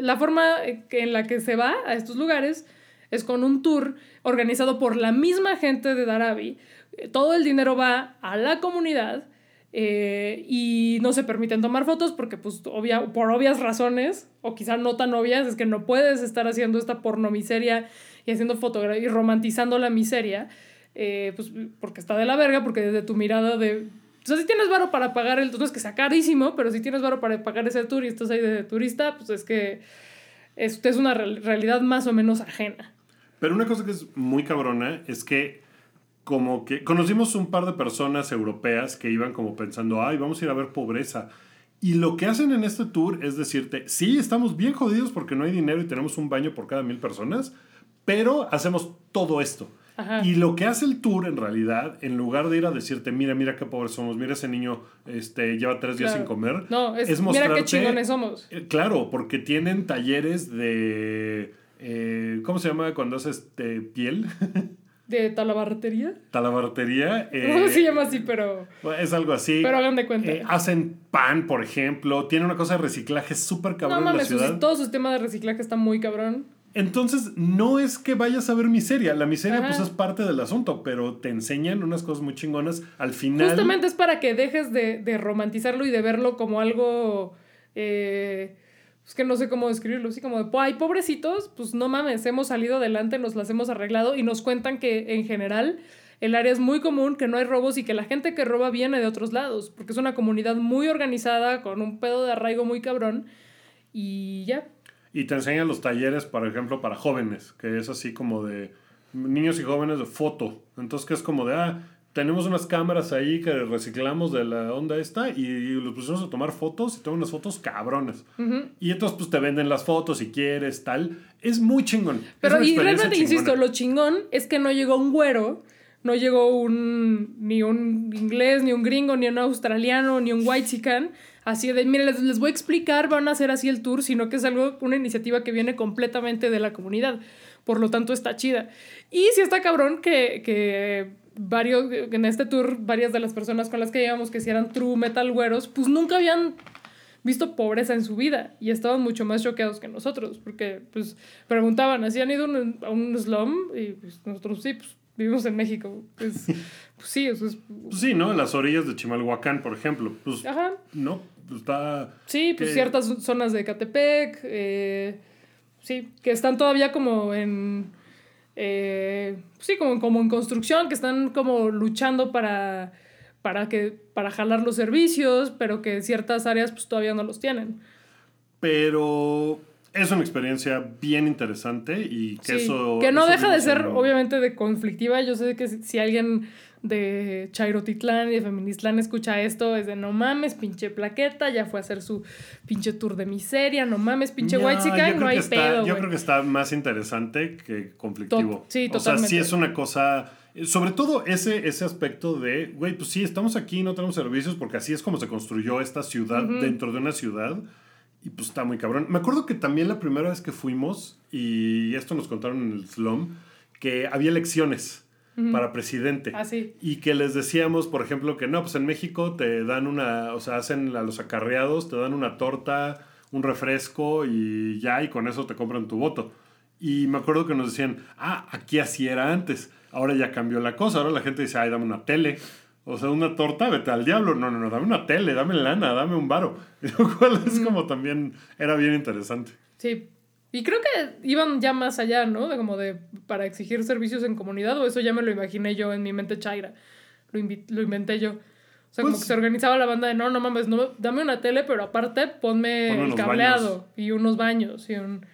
la forma en la que se va a estos lugares es con un tour organizado por la misma gente de Darabi. Eh, Todo el dinero va a la comunidad eh, y no se permiten tomar fotos porque, pues, obvia, por obvias razones, o quizá no tan obvias, es que no puedes estar haciendo esta pornomiseria y haciendo fotografía y romantizando la miseria, eh, pues, porque está de la verga, porque desde tu mirada de... O sea, si tienes varo para pagar el... No es que sea carísimo, pero si tienes varo para pagar ese tour y estás ahí de turista, pues es que es, es una real- realidad más o menos ajena. Pero una cosa que es muy cabrona es que como que conocimos un par de personas europeas que iban como pensando, ay, vamos a ir a ver pobreza. Y lo que hacen en este tour es decirte, sí, estamos bien jodidos porque no hay dinero y tenemos un baño por cada mil personas, pero hacemos todo esto. Ajá. Y lo que hace el tour en realidad, en lugar de ir a decirte, mira, mira qué pobres somos, mira ese niño este, lleva tres días Claro. sin comer, No, es, mira qué mostrarte- chingones somos. eh, Claro, porque tienen talleres de... eh, ¿Cómo se llama cuando haces este, piel? ¿De talabartería? Talabartería. eh, no se llama así, pero, Es algo así. pero hagan de cuenta. Eh, hacen pan, por ejemplo. Tiene una cosa de reciclaje súper no cabrón en la ciudad. todo su sistema de reciclaje está muy cabrón. Entonces, no es que vayas a ver miseria. La miseria, Ajá. pues, es parte del asunto, pero te enseñan unas cosas muy chingonas. Al final. Justamente es para que dejes de, de romantizarlo y de verlo como algo. eh, es que no sé cómo describirlo. Así como de, "Po- ay, pobrecitos, pues no mames, hemos salido adelante, nos las hemos arreglado y nos cuentan que en general el área es muy común, que no hay robos y que la gente que roba viene de otros lados, porque es una comunidad muy organizada, con un pedo de arraigo muy cabrón. Y ya. Y te enseñan los talleres, por ejemplo, para jóvenes, que es así como de niños y jóvenes de foto. Entonces, que es como de, ah, tenemos unas cámaras ahí que reciclamos de la onda esta y, los pusimos a tomar fotos y toman unas fotos cabrones. Ujú. Y entonces, pues te venden las fotos si quieres, tal. Es muy chingón. Pero y realmente, insisto, chingona. lo chingón es que no llegó un güero, no llegó un ni un inglés, ni un gringo, ni un australiano, ni un white así de, miren, les, les voy a explicar, van a hacer así el tour, sino que es algo, una iniciativa que viene completamente de la comunidad. Por lo tanto, está chida. Y sí está cabrón que, que varios, en este tour, varias de las personas con las que llegamos, que si eran true metal güeros, pues nunca habían visto pobreza en su vida y estaban mucho más choqueados que nosotros, porque pues preguntaban, ¿así han ido a un- a un slum? Y pues nosotros sí, pues vivimos en México. Pues, pues sí, eso es... Pues sí, ¿no? En las orillas de Chimalhuacán, por ejemplo. Pues, Ajá, no, pues está... sí, pues Que- ciertas zonas de Catepec, eh, sí, que están todavía como en... eh, sí, como, como en construcción, que están como luchando para, para, que, para jalar los servicios, pero que ciertas áreas pues todavía no los tienen. Pero es una experiencia bien interesante y que Sí, eso... que no eso deja de ser, en- obviamente, de conflictiva. Yo sé que si, si alguien de Chairotitlán y de Feministlán escucha esto, es de no mames, pinche plaqueta, ya fue a hacer su pinche tour de miseria, no mames, pinche No, creo no hay está- pedo. Yo creo que está más interesante que conflictivo. To- sí, O sea, sí es una cosa... Sobre todo ese, ese aspecto de, güey, pues sí, estamos aquí, no tenemos servicios, porque así es como se construyó esta ciudad dentro de una ciudad. Y pues está muy cabrón. Me acuerdo que también la primera vez que fuimos, y esto nos contaron en el slum, que había elecciones para presidente. Ah, sí. Y que les decíamos, por ejemplo, que no, pues en México te dan una, o sea, hacen a los acarreados, te dan una torta, un refresco y ya, y con eso te compran tu voto. Y me acuerdo que nos decían, ah, aquí así era antes, ahora ya cambió la cosa, ahora la gente dice, ay, dame una tele. O sea, una torta, vete al diablo. No, no, no, dame una tele, dame lana, dame un varo. Lo cual es como también, era bien interesante. Sí. Y creo que iban ya más allá, ¿no? De como de para exigir servicios en comunidad, o eso ya me lo imaginé yo en mi mente chaira. Lo, lo inventé yo. O sea, como Pues- que se organizaba la banda de no, no mames, no, dame una tele, pero aparte ponme, el cableado y unos baños y un.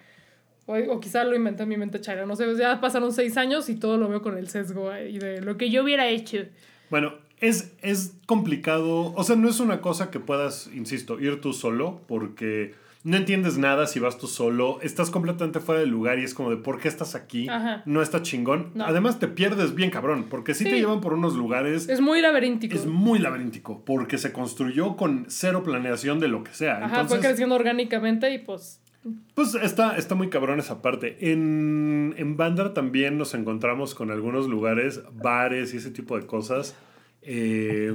O, o quizá lo inventé en mi mente chaira. No sé, ya pasaron seis años y todo lo veo con el sesgo ahí de lo que yo hubiera hecho. Bueno, es, es complicado, o sea, no es una cosa que puedas, insisto, ir tú solo, porque no entiendes nada si vas tú solo, estás completamente fuera del lugar y es como de, ¿por qué estás aquí? Ajá. No está chingón. No. Además te pierdes bien cabrón, porque si te Sí. llevan por unos lugares, Es muy laberíntico. es muy laberíntico, porque se construyó con cero planeación de lo que sea. Ajá, fue creciendo orgánicamente y pues. pues está, está muy cabrón esa parte. En, en Bandar también nos encontramos con algunos lugares, bares y ese tipo de cosas. Eh,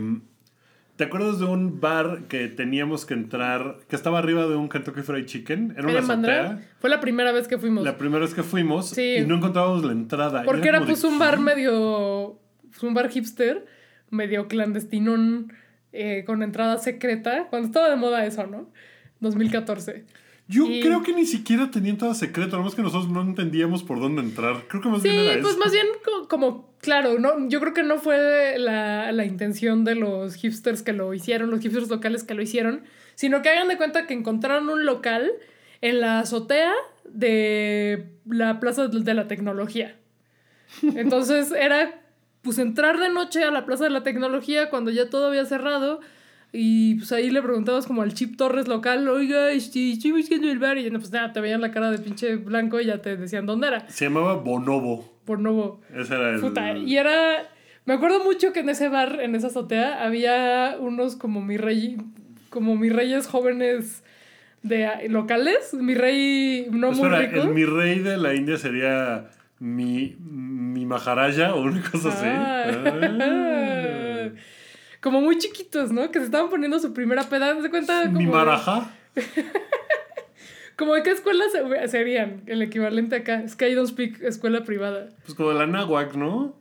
¿Te acuerdas de un bar que teníamos que entrar, que estaba arriba de un Kentucky Fried Chicken? Era una azotea. Fue la primera vez que fuimos. La primera vez que fuimos Sí. y no encontrábamos la entrada. Porque era de, pues un bar medio. un bar hipster, medio clandestinón, eh, con entrada secreta. Cuando estaba de moda eso, ¿no? 2014. Yo y- creo que ni siquiera tenía entrada secreta, nomás que nosotros no entendíamos por dónde entrar. Creo que más Sí, bien era pues eso. más bien co- como, claro, no, yo creo que no fue la, la intención de los hipsters que lo hicieron, los hipsters locales que lo hicieron, sino que hagan de cuenta que encontraron un local en la azotea de la Plaza de la Tecnología. Entonces era pues entrar de noche a la Plaza de la Tecnología cuando ya todo había cerrado y pues ahí le preguntabas como al Chip Torres local, oiga, este, estoy buscando el bar y no, pues nada, te veían la cara de pinche blanco y ya te decían dónde era, Se llamaba Bonobo. nuevo. Ese era el. Puta, y era. Me acuerdo mucho que en ese bar, en esa azotea, había unos como mi rey. Como mis reyes jóvenes de ah, locales. Mi rey no Espera, muy rico. el mi rey de la India sería mi, mi Maharaja o una cosa así. Ah. Como muy chiquitos, ¿no? Que se estaban poniendo su primera peda. ¿Se cuenta? Como Mi de- Maraja. Como de qué escuela se- serían el equivalente acá. Es que I don't speak escuela privada. Pues como de la Náhuac, ¿no?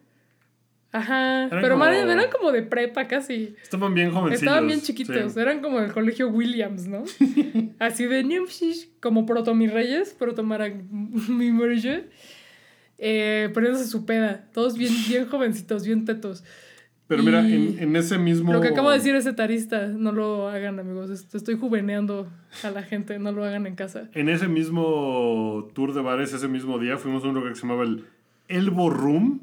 Ajá. Eran pero como- eran como de prepa casi. Estaban bien jovencillos. Estaban bien chiquitos, sí. eran como del colegio Williams, ¿no? Así de "No, pues, sí", como proto mis reyes, proto mi morilla. Eh, poniéndose su peda, todos bien, bien jovencitos, bien tetos. Pero mira, en, en ese mismo. Lo que acabo de decir es etarista, no lo hagan amigos, est- estoy juveneando a la gente, no lo hagan en casa. En ese mismo tour de bares, ese mismo día, fuimos a un lugar que se llamaba el Elbow Room.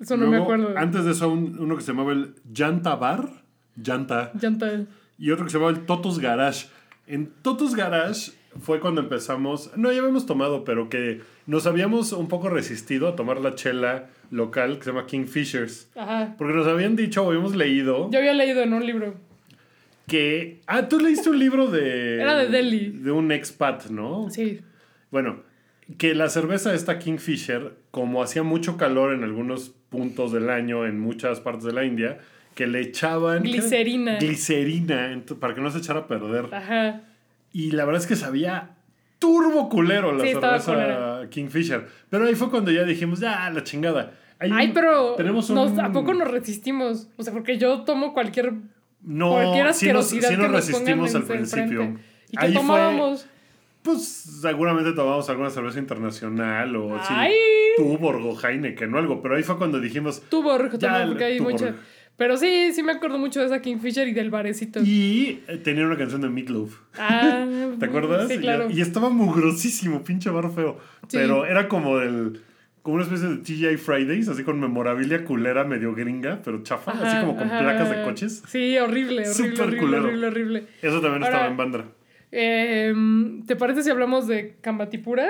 Eso no me Luego, acuerdo. Antes de eso, un- uno que se llamaba el Llanta Bar. Llanta. Llanta. Y otro que se llamaba el Totos Garage. En Totos Garage fue cuando empezamos. No, ya habíamos tomado, pero que nos habíamos un poco resistido a tomar la chela local que se llama Kingfishers. Ajá. Porque nos habían dicho o habíamos leído Yo había leído en un libro. que. Ah, tú leíste un libro de. Era de Delhi. De un expat, ¿no? Sí. Bueno, que la cerveza esta Kingfisher, como hacía mucho calor en algunos puntos del año, en muchas partes de la India, que le echaban... Glicerina. Glicerina, para que no se echara a perder. Ajá. Y la verdad es que sabía turbo culero la Sí, cerveza Kingfisher. Pero ahí fue cuando ya dijimos, ya, la chingada. Ay, pero tenemos un... nos- ¿a poco nos resistimos? O sea, porque yo tomo cualquier No, cualquier sí nos, asquerosidad sí nos que resistimos al principio. enfrente. ¿Y qué Ahí fue- tomábamos? Pues seguramente tomamos alguna cerveza internacional o. ¡Ay! Tuborg o Heineken o algo. Pero ahí fue cuando dijimos, Tuborg, Ya, porque hay Tuborg. mucha. Pero sí, sí me acuerdo mucho de esa Kingfisher y del barecito. Y eh, tenía una canción de Meatloaf. Ah, ¿Te acuerdas? Sí, claro. Y, estaba mugrosísimo, pinche bar feo. Sí. Pero era como del. Como una especie de TGI Fridays, así con memorabilia culera medio gringa, pero chafa, así como con ajá. placas de coches. Sí, horrible, horrible, Súper horrible, culero. horrible, horrible. Eso también Ahora- estaba en Bandra. Eh, ¿Te parece si hablamos de Kambatipura?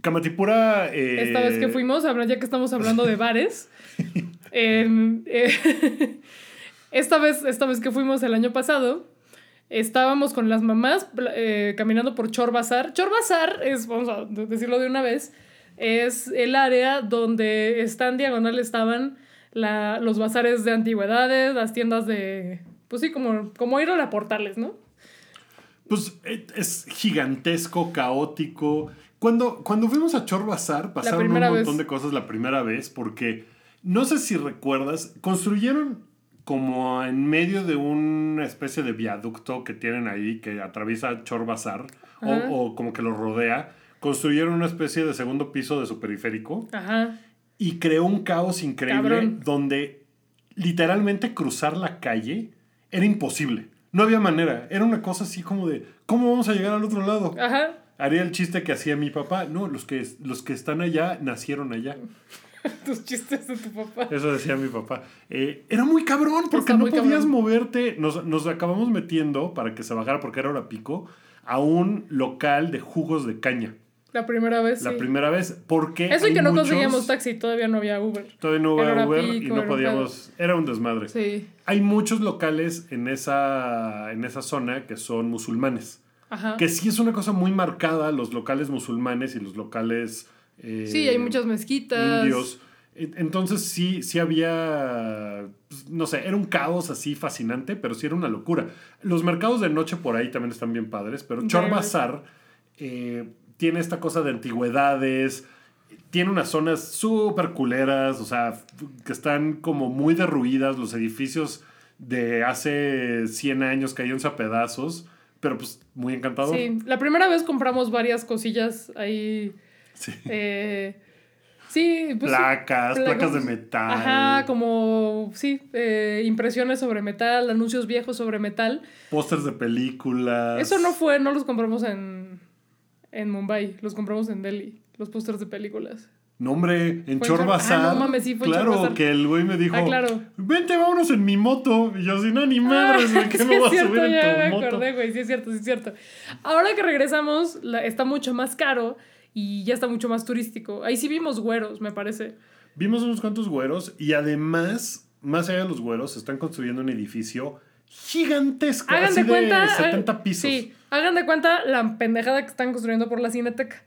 Kamatipura. eh, Esta vez que fuimos, ya que estamos hablando de bares. en, eh, esta, vez, esta vez que fuimos el año pasado, estábamos con las mamás eh, caminando por Chor Bazar. Chor Bazar es, vamos a decirlo de una vez, es el área donde están diagonal estaban la, los bazares de antigüedades, las tiendas de... Pues sí, como, como ir a la Portales, ¿no? Pues eh, es gigantesco, caótico. Cuando, cuando fuimos a Chor Bazar, pasaron un montón vez. de cosas la primera vez, porque no sé si recuerdas, construyeron como en medio de una especie de viaducto que tienen ahí que atraviesa Chor Bazar, o, como que lo rodea. Construyeron una especie de segundo piso de su periférico Ajá. y creó un caos increíble Cabrón. donde literalmente cruzar la calle era imposible. No había manera. Era una cosa así como de, ¿cómo vamos a llegar al otro lado? Ajá. Haría el chiste que hacía mi papá. No, los que, los que están allá nacieron allá. Tus chistes de tu papá. Eso decía mi papá. Eh, era muy cabrón porque no podías cabrón. moverte. Nos, nos acabamos metiendo para que se bajara porque era hora pico a un local de jugos de caña. La primera vez, La sí. primera vez porque... Eso y que no muchos- conseguíamos taxi, todavía no había Uber. Todavía no hora Uber y no podíamos... Era un desmadre. Sí. Hay muchos locales en esa, en esa zona que son musulmanes. Ajá. Que sí es una cosa muy marcada, los locales musulmanes y los locales... eh, Sí, hay muchas mezquitas. indios. E- Entonces sí, sí había, pues, no sé, era un caos así fascinante, pero sí era una locura. Los mercados de noche por ahí también están bien padres, pero Chor Increíble. Bazar eh, tiene esta cosa de antigüedades, tiene unas zonas súper culeras, o sea, que están como muy derruidas, los edificios de hace 100 años cayéndose a pedazos, pero pues muy encantador. Sí, la primera vez compramos varias cosillas ahí. Sí. eh, sí, pues. placas, pla- placas de metal. Ajá, como, sí, eh, impresiones sobre metal, anuncios viejos sobre metal. Pósters de películas. Eso no fue, no los compramos en, en Mumbai, los compramos en Delhi, los pósters de películas. No, hombre, en Fue en Chor Chor- Bazar. Ah, no mames, sí, fue Claro, Bazar. que el güey me dijo. Ah, claro. Vente, vámonos en mi moto. Y yo, así, no, ni madres, güey, que sí me voy a subir ya en me tu moto. acordé, güey, sí es cierto, sí es cierto. Ahora que regresamos, la- está mucho más caro y ya está mucho más turístico. Ahí sí vimos güeros, me parece. Vimos unos cuantos güeros y además, más allá de los güeros, están construyendo un edificio gigantesco. Hagan así de cuenta. de 70 ah, pisos. Sí, hagan de cuenta la pendejada que están construyendo por la Cineteca.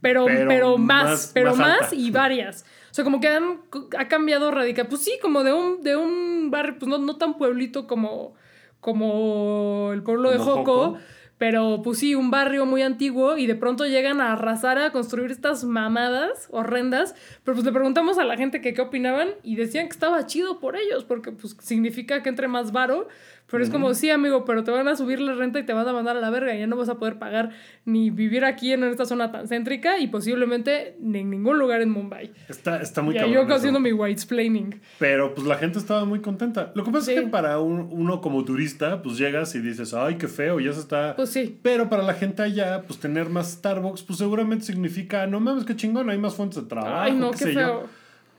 Pero, Pero pero, más, más- pero más y varias. O sea, como que han, ha cambiado radical. Pues sí, como de un, de un barrio, pues no, no tan pueblito como, como el pueblo de. Joco. Pero pues sí, un barrio muy antiguo y de pronto llegan a arrasar a construir estas mamadas horrendas. Pero pues le preguntamos a la gente que qué opinaban y decían que estaba chido por ellos, porque pues significa que entre más varo. Pero es como, sí, amigo, pero te van a subir la renta y te van a mandar a la verga. Y ya no vas a poder pagar ni vivir aquí en esta zona tan céntrica y posiblemente ni en ningún lugar en Mumbai. Está, está muy y cabrón. yo haciendo mi white explaining. Pero pues la gente estaba muy contenta. Lo que pasa Sí. es que para un- uno como turista, pues llegas y dices, ay, qué feo, ya se está. Pues sí. Pero para la gente allá, pues tener más Starbucks, pues seguramente significa, no mames, qué chingón, hay más fuentes de trabajo. Ay, no, qué qué sé yo".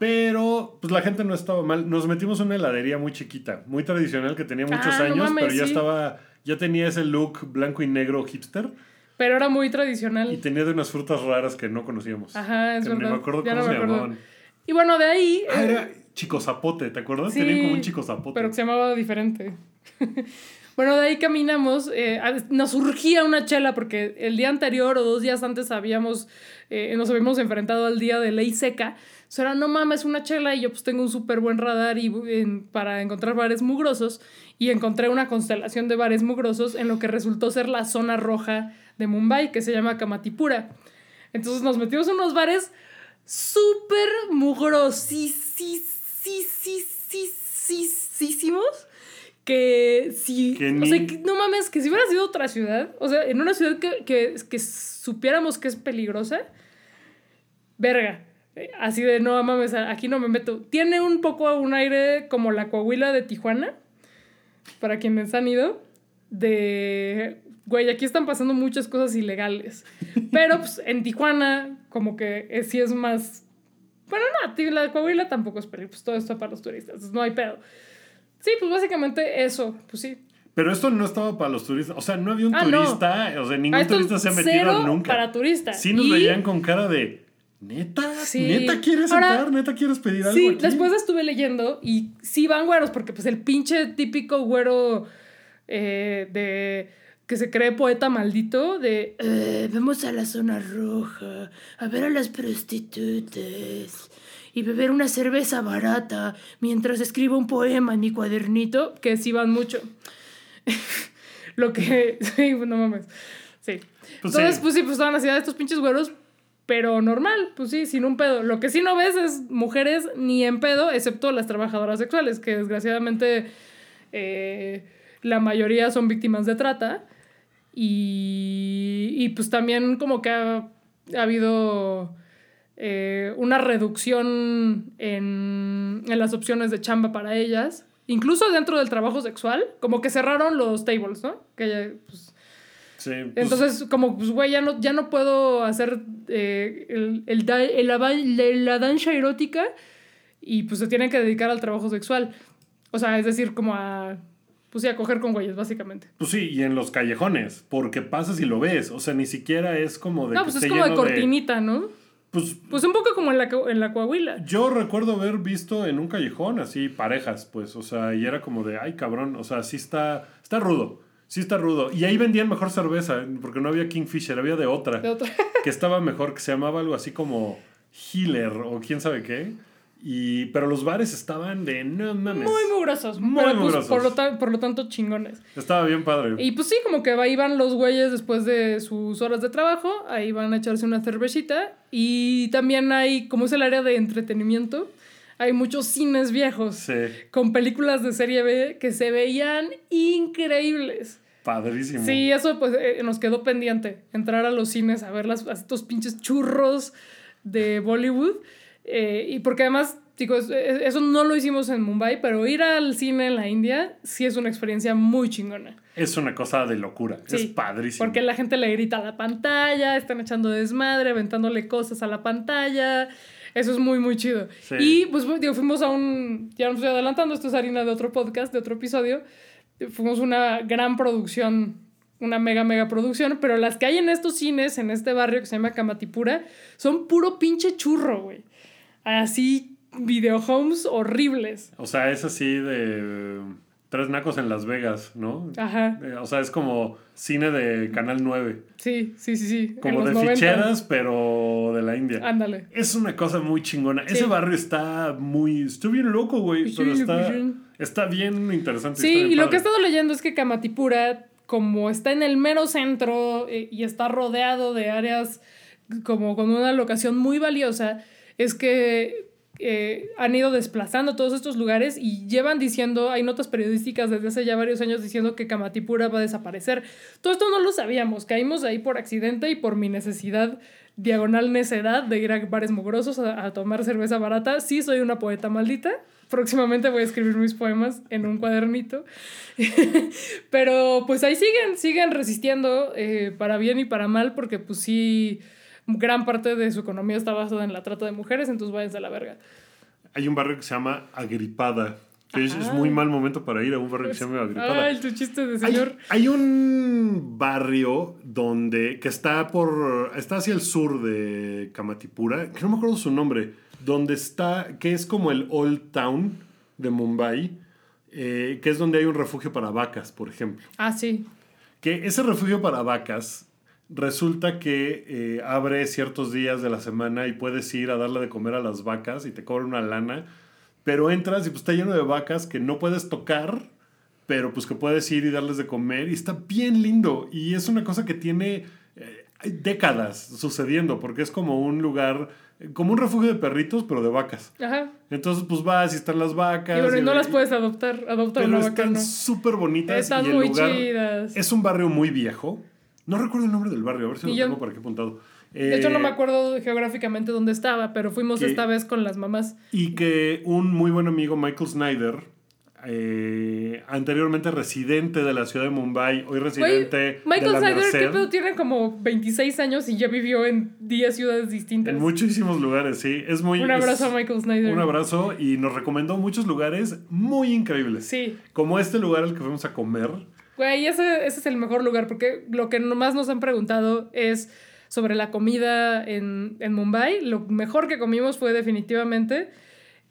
Pero, pues la gente no estaba mal. Nos metimos en una heladería muy chiquita, muy tradicional, que tenía muchos Ah, no años, mames, pero ya sí. estaba, ya tenía ese look blanco y negro hipster Pero era muy y tradicional. tenía de unas frutas raras que no conocíamos. Ajá, es que verdad. Ni me acuerdo Ya cómo no se me acuerdo. llamaban. Y bueno, de ahí. Ah, eh, era chico zapote, ¿te acuerdas? Sí, Tenían como un chico zapote. Pero que se llamaba diferente. bueno, de ahí caminamos. eh, nos surgía una chela porque el día anterior o dos días antes habíamos, eh, nos habíamos enfrentado al día de ley seca. O sea, era, no mames, una chela y yo pues tengo un súper buen radar y, en- para encontrar bares mugrosos. Y encontré una constelación de bares mugrosos en lo que resultó ser la zona roja de Mumbai, que se llama Kamatipura. Entonces nos metimos en unos bares súper mugrosísimos que si Que o ni- sea, que no mames que si hubiera sido otra ciudad o sea en una ciudad que, que, que supiéramos que es peligrosa verga así de no mames aquí no me meto tiene un poco un aire como la Coahuila de Tijuana para quienes han ido de güey aquí están pasando muchas cosas ilegales pero pues en Tijuana como que eh, sí es más bueno no la de Coahuila tampoco es peligroso pues todo esto para los turistas no hay pedo sí pues básicamente eso pues sí Pero esto no estaba para los turistas. O sea, no había un Ah, no. turista. O sea, ningún turista se ha metido nunca. para turistas. Sí nos Y- veían con cara de. ¿Neta? Sí. ¿Neta quieres Ahora- entrar? ¿Neta quieres pedir algo? Sí, aquí? después estuve leyendo y sí van güeros, porque pues el pinche típico güero eh, de que se cree poeta maldito de "Eh, vamos a la zona roja a ver a las prostitutas y beber una cerveza barata mientras escribo un poema en mi cuadernito, que sí van mucho. Lo que... Sí, no mames. Sí. Pues Entonces, sí. pues sí, pues estaban así, "Ah, estos pinches güeros, pero normal, pues sí, sin un pedo. Lo que sí no ves es mujeres ni en pedo, excepto las trabajadoras sexuales, que desgraciadamente eh, la mayoría son víctimas de trata. Y, y pues también como que ha, ha habido eh, una reducción en, en las opciones de chamba para ellas. Incluso dentro del trabajo sexual, como que cerraron los tables, ¿no? Que pues, Sí, pues, entonces, como, pues, güey, ya no, ya no puedo hacer eh, el, el el la, la danza erótica y pues se tienen que dedicar al trabajo sexual. O sea, es decir, como a, pues sí, a coger con güeyes, básicamente. pues sí, y en los callejones, porque pasas y lo ves. O sea, ni siquiera es como de. No, que pues es como de cortinita, ¿no? Pues Pues un poco como en la, en la Coahuila. yo recuerdo haber visto en un callejón así parejas, pues, o sea, y era como de, ay, cabrón, o sea, sí está, está rudo, sí está rudo. Y ahí vendían mejor cerveza, porque no había Kingfisher, había de otra, De otra. que estaba mejor, que se llamaba algo así como Healer o quién sabe qué. Y, pero los bares estaban de no mames. Muy mugrosos. Muy pero, pues, mugrosos. por, lo por lo tanto, chingones. Estaba bien padre. Y pues sí, como que ahí van los güeyes después de sus horas de trabajo, ahí van a echarse una cervecita. Y también hay, como es el área de entretenimiento, hay muchos cines viejos Sí, con películas de serie B que se veían increíbles. Padrísimo. Sí, eso pues eh, nos quedó pendiente, entrar a los cines a ver las, a estos pinches churros de Bollywood. Eh, y porque además, chicos, eh, eso no lo hicimos en Mumbai, pero ir al cine en la India sí es una experiencia muy chingona. Es una cosa de locura. Es padrísimo. Porque la gente le grita a la pantalla, están echando desmadre, aventándole cosas a la pantalla. Eso es muy, muy chido. Sí. Y pues digo, fuimos a un. Ya nos estoy adelantando, esto es harina de otro podcast, de otro episodio. Fuimos una gran producción, una mega, mega producción, pero las que hay en estos cines, en este barrio que se llama Kamatipura, son puro pinche churro, güey. Así, videohomes horribles. O sea, es así de tres nacos en Las Vegas, ¿no? Ajá. Eh, O sea, es como cine de Canal 9. Sí, sí, sí, sí. Como de 90. ficheras, pero de la India. Ándale. Es una cosa muy chingona. Sí. Ese barrio está muy... Está bien loco, güey. Pero está. Está bien interesante. Sí, bien y lo que he estado leyendo es que Kamatipura, como está en el mero centro eh, y está rodeado de áreas como con una locación muy valiosa, es que eh, han ido desplazando todos estos lugares y llevan diciendo, hay notas periodísticas desde hace ya varios años diciendo que Kamatipura va a desaparecer. Todo esto no lo sabíamos, caímos ahí por accidente y por mi necesidad diagonal necedad de ir a bares mugrosos a, a tomar cerveza barata. Sí, soy una poeta maldita. Próximamente voy a escribir mis poemas en un cuadernito. Pero pues ahí siguen, siguen resistiendo eh, para bien y para mal, porque pues sí, gran parte de su economía está basada en la trata de mujeres, entonces váyanse a la verga. Hay un barrio que se llama Agripada. Que es, es muy mal momento para ir a un barrio que se llama Agripada. Ay, tu chiste de Hay, señor. hay un barrio donde que está por está hacia el sur de Kamatipura, que no me acuerdo su nombre, donde está que es como el Old Town de Mumbai, eh, que es donde hay un refugio para vacas, por ejemplo. Ah, sí. Que ese refugio para vacas resulta que eh, abre ciertos días de la semana y puedes ir a darle de comer a las vacas y te cobran una lana, pero entras y pues está lleno de vacas que no puedes tocar, pero pues que puedes ir y darles de comer y está bien lindo y es una cosa que tiene eh, décadas sucediendo porque es como un lugar, como un refugio de perritos, pero de vacas. Ajá. Entonces pues vas y están las vacas. Y bueno, y no las puedes adoptar. Adoptar pero una vaca, están no. súper bonitas. Están y muy lugar chidas. Es un barrio muy viejo. No recuerdo el nombre del barrio, a ver si lo yo- tengo por aquí apuntado. De hecho, no Eh, me acuerdo geográficamente dónde estaba, pero fuimos que- esta vez con las mamás. Y que un muy buen amigo, Michael Snyder, eh, anteriormente residente de la ciudad de Mumbai, hoy residente de Michael la Snyder, ¿qué Merced, pedo? Tiene como 26 años y ya vivió en 10 ciudades distintas. en muchísimos lugares, sí. Es muy, Un abrazo es a Michael Snyder. Un abrazo y nos recomendó muchos lugares muy increíbles. Sí. Como este lugar al que fuimos a comer. Güey, ese, ese es el mejor lugar porque lo que más nos han preguntado es sobre la comida en, en Mumbai. Lo mejor que comimos fue definitivamente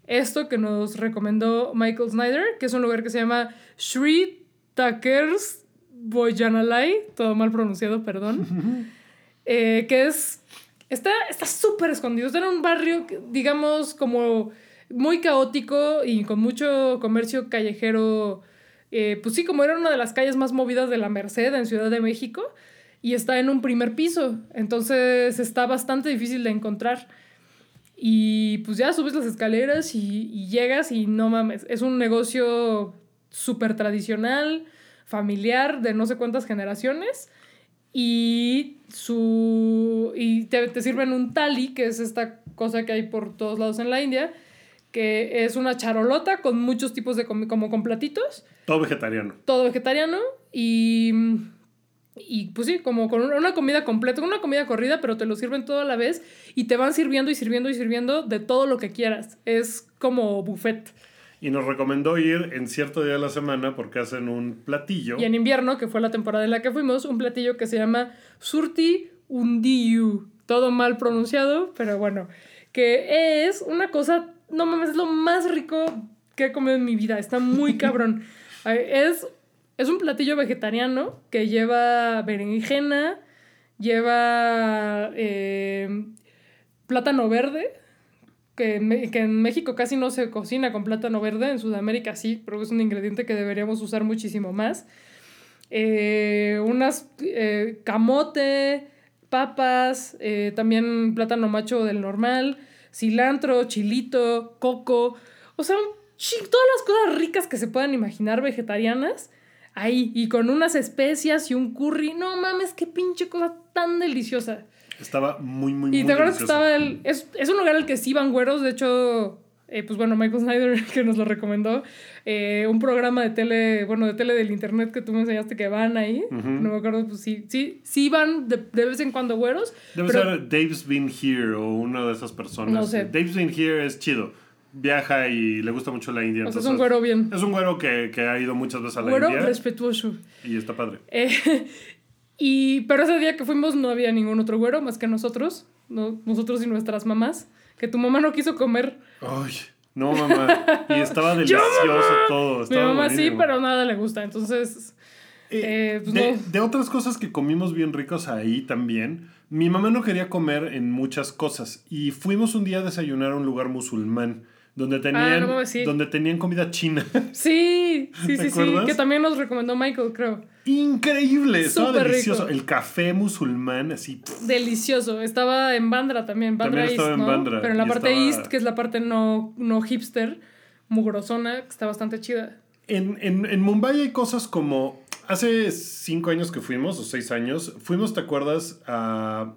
esto que nos recomendó Michael Snyder, que es un lugar que se llama Sri Takers Bojanalai, todo mal pronunciado, perdón, eh, que es, está está súper escondido, está en un barrio, digamos, como muy caótico y con mucho comercio callejero, eh, pues sí, como era una de las calles más movidas de la Merced en Ciudad de México, y está en un primer piso, entonces está bastante difícil de encontrar. Y pues ya subes las escaleras y, y llegas y no mames, es un negocio súper tradicional, familiar, de no sé cuántas generaciones. Y su. Y te, te sirven un tali, que es esta cosa que hay por todos lados en la India, que es una charolota con muchos tipos de como con platitos, Todo vegetariano. todo vegetariano y. Y pues sí, como con una- comida completa, una comida corrida, pero te lo sirven todo a la vez y te van sirviendo y sirviendo y sirviendo de todo lo que quieras. Es como buffet. Y nos recomendó ir en cierto día de la semana porque hacen un platillo. Y en invierno, que fue la temporada en la que fuimos, un platillo que se llama Surti Undiyu. Todo mal pronunciado, pero bueno. Que es una cosa, no mames, es lo más rico que he comido en mi vida. Está muy cabrón. Es, es un platillo vegetariano que lleva berenjena, lleva eh, plátano verde, que que en México casi no se cocina con plátano verde, en Sudamérica sí, pero es un ingrediente que deberíamos usar muchísimo más. Eh, unas eh, camote, papas, también plátano macho del normal, cilantro, chilito, coco, o sea, todas las cosas ricas que se puedan imaginar vegetarianas. Ahí, y con unas especias y un curry. No mames, qué pinche cosa tan deliciosa. Estaba muy, muy, Y muy te acuerdas que estaba el. Es, es un lugar al que sí van güeros. De hecho, eh, pues bueno, Michael Snyder, que nos lo recomendó. eh, un programa de tele, bueno, de tele del internet que tú me enseñaste que van ahí. No me acuerdo, pues sí, sí, sí van de, de vez en cuando güeros. Debe pero- ser Dave's Been Here o una de esas personas. No sé. Dave's Been Here es chido. Viaja y le gusta mucho la India. O sea, es un güero bien. Es un güero que, que ha ido muchas veces a la Güero India respetuoso. y está padre. Eh, y, pero ese día que fuimos no había ningún otro güero más que nosotros. No, nosotros y nuestras mamás. Que tu mamá no quiso comer. Ay, no, mamá. Y estaba delicioso todo. Mi mamá sí, pero nada le gusta. Entonces, Eh, Eh, pues de, no. de otras cosas que comimos bien ricos ahí también, mi mamá no quería comer en muchas cosas y fuimos un día a desayunar a un lugar musulmán donde tenían, Ah, no sí. donde tenían comida china. Sí, sí, ¿Te sí, sí. Que también nos recomendó Michael, creo. Increíble, estaba Súper delicioso. rico. El café musulmán, así. pff, Delicioso. Estaba en Bandra también, Bandra También East, estaba en ¿no? Bandra, Pero en la parte estaba- East, que es la parte no, no hipster, mugrosona, que está bastante chida. En, en, en Mumbai hay cosas como. Hace cinco años que fuimos, o seis años, fuimos, ¿te acuerdas? A,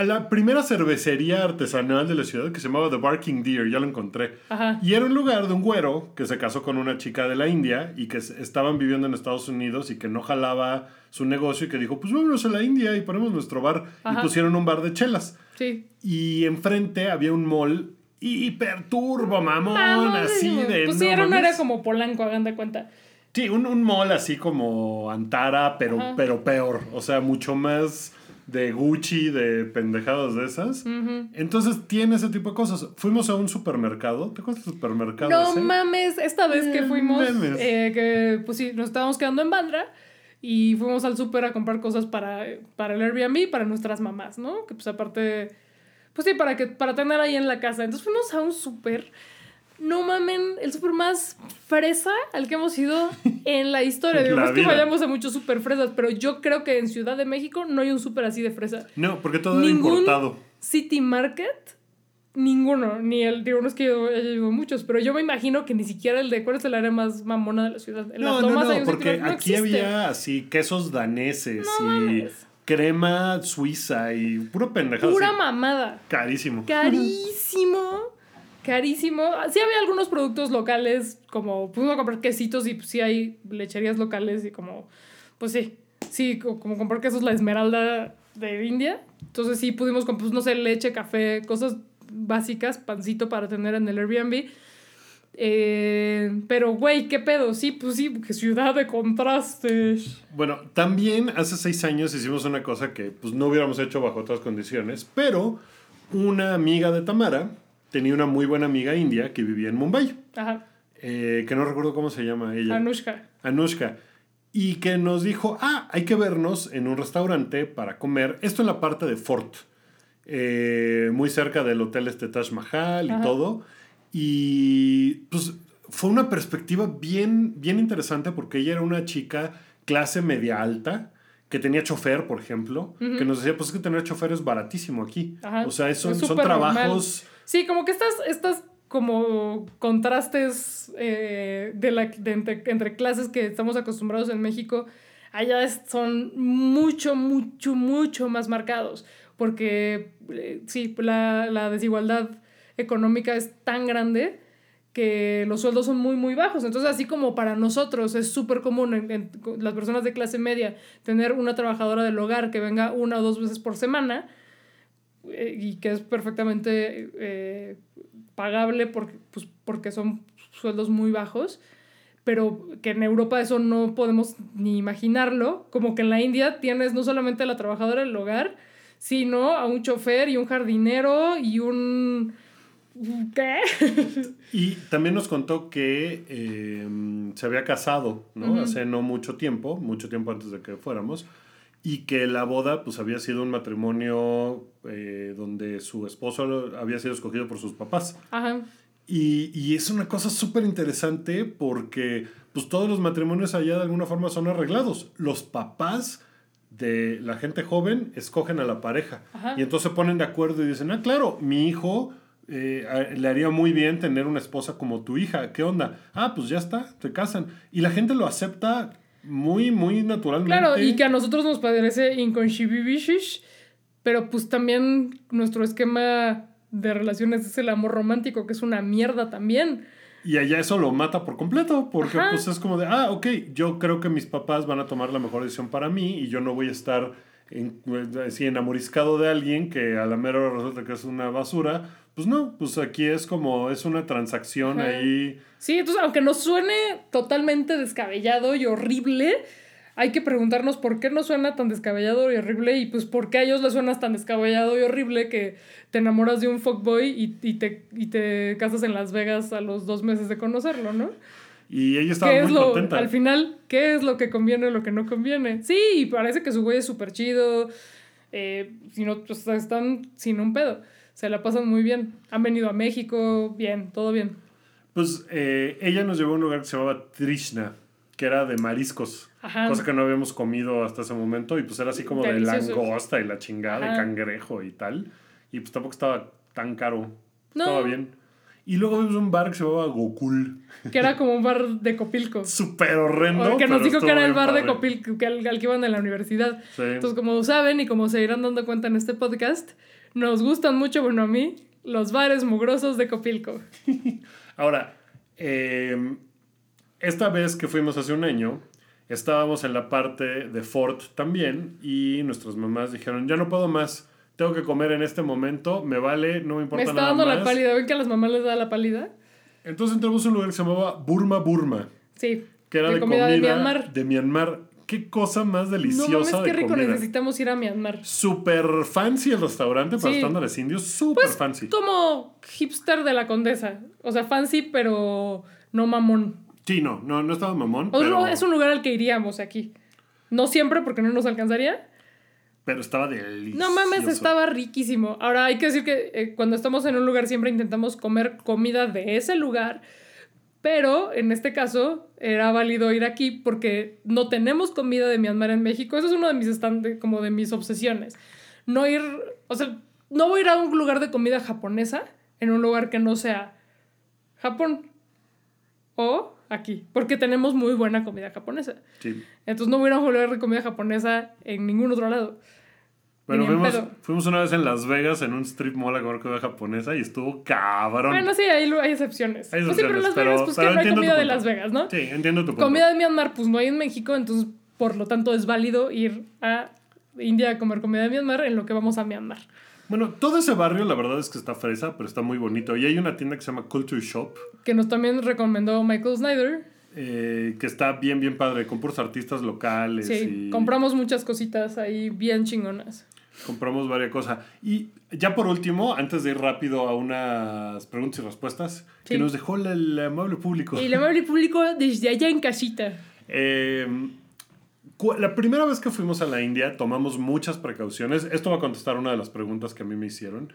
a la primera cervecería artesanal de la ciudad que se llamaba The Barking Deer, ya lo encontré. Ajá. Y era un lugar de un güero que se casó con una chica de la India y que estaban viviendo en Estados Unidos y que no jalaba su negocio y que dijo, pues vámonos a la India y ponemos nuestro bar. Ajá. Y pusieron un bar de chelas. Sí. Y enfrente había un mall hiper turbo, mamón, Ah, así de... Pues sí, no era como Polanco, hagan de cuenta. Sí, un, un mall así como Antara, pero, Ajá. pero peor. O sea, mucho más de Gucci, de pendejadas de esas. Entonces tiene ese tipo de cosas. Fuimos a un supermercado. ¿Te acuerdas del supermercado No ese? mames, esta vez que fuimos, eh, que pues sí, nos estábamos quedando en Bandra y fuimos al súper a comprar cosas para, para el Airbnb y para nuestras mamás, ¿no? Que pues aparte, pues sí, para, que, para tener ahí en la casa. Entonces fuimos a un súper, no mamen, el súper más fresa al que hemos ido en la historia. Digo, no es que vayamos a muchos súper fresas, pero yo creo que en Ciudad de México no hay un súper así de fresa. No, porque todo era Ningún importado. City Market, ninguno, ni el, digo, no es que yo haya ido muchos, pero yo me imagino que ni siquiera el de, ¿cuál es el área más mamona de la ciudad? En No, las no, tomas no, hay un porque no aquí había así quesos daneses No y crema suiza y puro pendejado. Pura así, mamada. Carísimo. Carísimo. Carísimo. Sí había algunos productos locales, como pudimos comprar quesitos y pues, sí hay lecherías locales y como, pues sí, sí, co- como comprar quesos La Esmeralda de India. Entonces sí pudimos comprar, pues, no sé, leche, café, cosas básicas, pancito para tener en el Airbnb. Eh, pero, güey, ¿qué pedo? Sí, pues sí, que ciudad de contrastes. Bueno, también hace seis años hicimos una cosa que pues no hubiéramos hecho bajo otras condiciones, pero una amiga de Tamara tenía una muy buena amiga india que vivía en Mumbai, Ajá. eh, que no recuerdo cómo se llama ella. Anushka. Anushka. Y que nos dijo, ah, hay que vernos en un restaurante para comer. Esto en la parte de Fort, eh, muy cerca del hotel este Taj Mahal y Ajá. todo. Y pues fue una perspectiva bien, bien interesante porque ella era una chica clase media alta que tenía chofer, por ejemplo, que nos decía, pues es que tener chofer es baratísimo aquí. Ajá. O sea, son, Es son súper normal. Sí, como que estas, estas como contrastes eh, de la, entre, entre clases que estamos acostumbrados en México, allá son mucho, mucho, mucho más marcados. Porque eh, sí, la, la desigualdad económica es tan grande que los sueldos son muy, muy bajos. Entonces, así como para nosotros es súper común en las personas de clase media tener una trabajadora del hogar que venga una o dos veces por semana, eh, y que es perfectamente eh, pagable porque, pues, porque son sueldos muy bajos, pero que en Europa eso no podemos ni imaginarlo, como que en la India tienes no solamente a la trabajadora del hogar, sino a un chofer y un jardinero y un... ¿Qué? Y también nos contó que eh, se había casado, ¿no? Ujú. Hace no mucho tiempo, mucho tiempo antes de que fuéramos, y que la boda pues había sido un matrimonio eh, donde su esposo había sido escogido por sus papás. Ajá. Y, y es una cosa súper interesante porque pues todos los matrimonios allá de alguna forma son arreglados. Los papás de la gente joven escogen a la pareja. Ajá. Y entonces se ponen de acuerdo y dicen, ah, claro, mi hijo eh, le haría muy bien tener una esposa como tu hija. ¿Qué onda? Ah, pues ya está, se casan. Y la gente lo acepta muy, muy naturalmente. Claro, y que a nosotros nos parece inconcebible, pero pues también nuestro esquema de relaciones es el amor romántico, que es una mierda también. Y allá eso lo mata por completo, porque Ajá. pues es como de, ah, ok, yo creo que mis papás van a tomar la mejor decisión para mí y yo no voy a estar en, así enamoriscado de alguien que a la mera hora resulta que es una basura. Pues no, pues aquí es como, es una transacción Ajá. ahí. Sí, entonces aunque nos suene totalmente descabellado y horrible, hay que preguntarnos por qué nos suena tan descabellado y horrible y pues por qué a ellos les suena tan descabellado y horrible que te enamoras de un fuckboy y, y, te, y te casas en Las Vegas a los dos meses de conocerlo, ¿no? Y ella estaba ¿Qué es muy lo, contenta. al final, qué es lo que conviene y lo que no conviene? Sí, y parece que su güey es súper chido, eh, si no, pues, están sin un pedo, se la pasan muy bien, han venido a México, bien, todo bien. Pues eh, ella nos llevó a un lugar que se llamaba Trishna, que era de mariscos. Ajá. Cosa que no habíamos comido hasta ese momento. Y pues era así como Delicioso. de langosta y la chingada, de Ajá. cangrejo y tal. Y pues tampoco estaba tan caro. No. Estaba bien. Y luego vimos un bar que se llamaba Gokul. que era como un bar de Copilco. Súper horrendo. Porque nos dijo que era el bar de. Copilco, que al, al que iban en la universidad. Sí. Entonces, como saben y como se irán dando cuenta en este podcast, nos gustan mucho, bueno, a mí, los bares mugrosos de Copilco. Ahora, eh, esta vez que fuimos hace un año, estábamos en la parte de Fort también y nuestras mamás dijeron, ya no puedo más, tengo que comer en este momento, me vale, no me Me importa está nada dando la más". pálida. ¿Ven que a las mamás les da la pálida? Entonces entramos a un lugar que se llamaba Burma Burma, Sí. que era de, comida, de Myanmar. de Myanmar. Qué cosa más No deliciosa mames, qué de rico comida. necesitamos ir a Myanmar. Súper fancy el restaurante para Sí. estándares indios, súper Pues fancy. como hipster de la condesa. O sea, fancy, pero no mamón. Sí, no, no, no estaba mamón, O pero, es un lugar al que iríamos aquí. No siempre porque no nos alcanzaría. pero estaba delicioso. No mames, estaba riquísimo. Ahora hay que decir que eh, cuando estamos en un lugar siempre intentamos comer comida de ese lugar, pero en este caso era válido ir aquí porque no tenemos comida de Myanmar en México. Eso es uno de mis stand- como de mis obsesiones. No ir, o sea, no voy a ir a un lugar de comida japonesa en un lugar que no sea Japón o aquí, porque tenemos muy buena comida japonesa. Sí. Entonces no voy a ir a un lugar de comida japonesa en ningún otro lado. Bueno, fuimos, pedo. fuimos una vez en Las Vegas en un strip mall a comer comida japonesa y estuvo cabrón. Bueno, sí, hay, hay excepciones. Hay Pues sí, pero en excepciones, Las pero- Vegas, pues que no hay comida de. Las Vegas, ¿no? Sí, entiendo tu punto. Comida de Myanmar, pues no hay en México, entonces por lo tanto es válido ir a India a comer comida de Myanmar en lo que vamos a Myanmar. Bueno, todo ese barrio la verdad es que está fresa, pero está muy bonito. Y hay una tienda que se llama Culture Shop, Que nos también recomendó Michael Snyder. eh, que está bien, bien padre, con puros artistas locales. Sí, y compramos muchas cositas ahí bien chingonas. Compramos varias cosas. Y ya por último, antes de ir rápido a unas preguntas y respuestas, que Sí. nos dejó el, el amable público. El amable público desde allá en casita. Eh, la primera vez que fuimos a la India tomamos muchas precauciones. Esto va a contestar una de las preguntas que a mí me hicieron.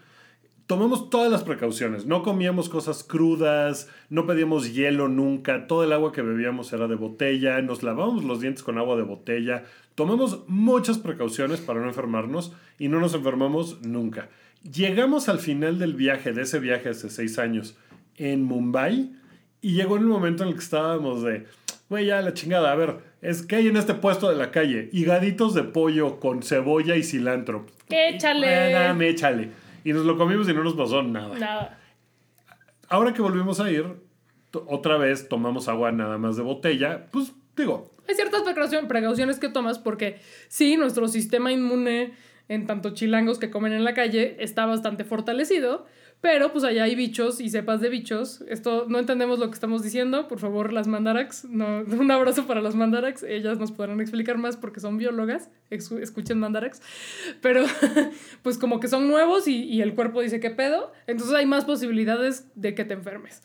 Tomamos todas las precauciones. No comíamos cosas crudas, no pedíamos hielo nunca. Todo el agua que bebíamos era de botella. Nos lavábamos los dientes con agua de botella. Tomamos muchas precauciones para no enfermarnos y no nos enfermamos nunca. Llegamos al final del viaje, de ese viaje hace seis años, en Mumbai y llegó el momento en el que estábamos de, güey, ya la chingada, a ver, es que hay en este puesto de la calle, higaditos de pollo con cebolla y cilantro. ¡Échale! Eh, dame, échale. Y nos lo comimos y no nos pasó nada. Nada. Ahora que volvimos a ir, otra vez tomamos agua nada más de botella, pues digo, Hay ciertas precauciones que tomas porque sí, nuestro sistema inmune en tanto chilangos que comen en la calle está bastante fortalecido, pero pues allá hay bichos y cepas de bichos. Esto no entendemos lo que estamos diciendo, por favor, las mandarax, no, un abrazo para las mandarax, ellas nos podrán explicar más porque son biólogas, escuchen mandarax, pero pues como que son nuevos y, y el cuerpo dice qué pedo, entonces hay más posibilidades de que te enfermes.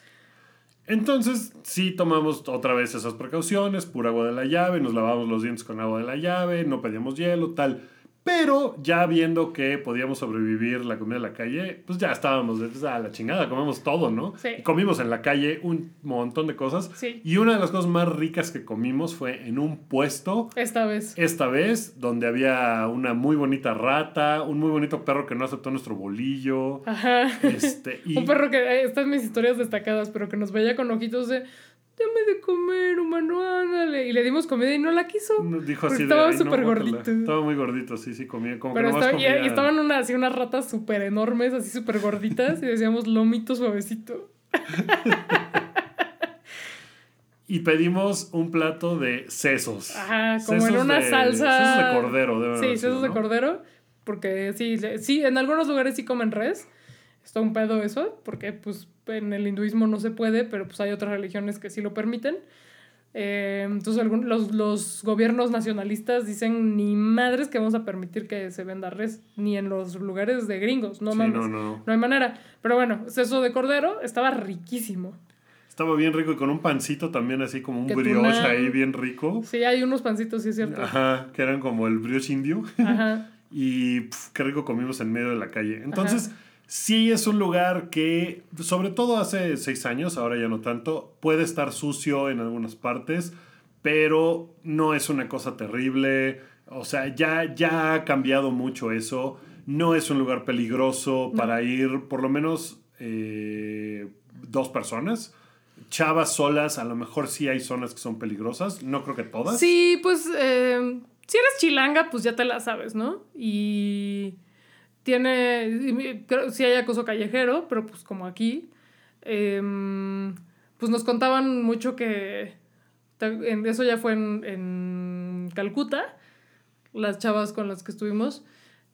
Entonces, sí tomamos otra vez esas precauciones, pura agua de la llave, nos lavamos los dientes con agua de la llave, no pedíamos hielo, tal. Pero ya viendo que podíamos sobrevivir la comida de la calle, pues ya estábamos a la chingada, comemos todo, ¿no? Sí. Y comimos en la calle un montón de cosas. Sí. Y una de las cosas más ricas que comimos fue en un puesto, Esta vez. esta vez, donde había una muy bonita rata, un muy bonito perro que no aceptó nuestro bolillo. Ajja. Este, y Un perro que, eh, estas mis historias destacadas, pero que nos veía con ojitos de, dame de comer, humano, ándale. Y le dimos comida y no la quiso. dijo así estaba "Ay, no, súper guácala". gordito. Estaba muy gordito, sí, sí, comía como Pero que estaba- y, comía... y estaban una, así unas ratas súper enormes, así súper gorditas, y decíamos lomito suavecito. Y pedimos un plato de sesos. Ajá, como en una de- salsa. Sesos de cordero, debe Sí, haber sesos de cordero. Porque sí, sí, en algunos lugares sí comen res. Está un pedo eso, porque pues en el hinduismo no se puede, pero pues hay otras religiones que sí lo permiten. Eh, entonces algún- los, los gobiernos nacionalistas dicen ni madres que vamos a permitir que se venda res, ni en los lugares de gringos, no Sí, mames. no, no, no. Hay manera. Pero bueno, seso de cordero estaba riquísimo. Estaba bien rico y con un pancito también así como un Que brioche tunan. ahí bien rico. Sí, hay unos pancitos, sí es cierto. Ajá, que eran como el brioche indio. Ajá. Y pf, qué rico comimos en medio de la calle. Entonces, sí es un lugar que, sobre todo hace seis años, ahora ya no tanto, puede estar sucio en algunas partes, pero no es una cosa terrible. O sea, ya, ya ha cambiado mucho eso. No es un lugar peligroso para ir, por lo menos, eh, dos personas. Chavas solas, a lo mejor sí hay zonas que son peligrosas. No creo que todas. Sí, pues eh, si eres chilanga, pues ya te la sabes, ¿no? Y tiene, creo, sí hay acoso callejero, pero pues como aquí, em, pues nos contaban mucho que, eso ya fue en, en Calcuta, las chavas con las que estuvimos,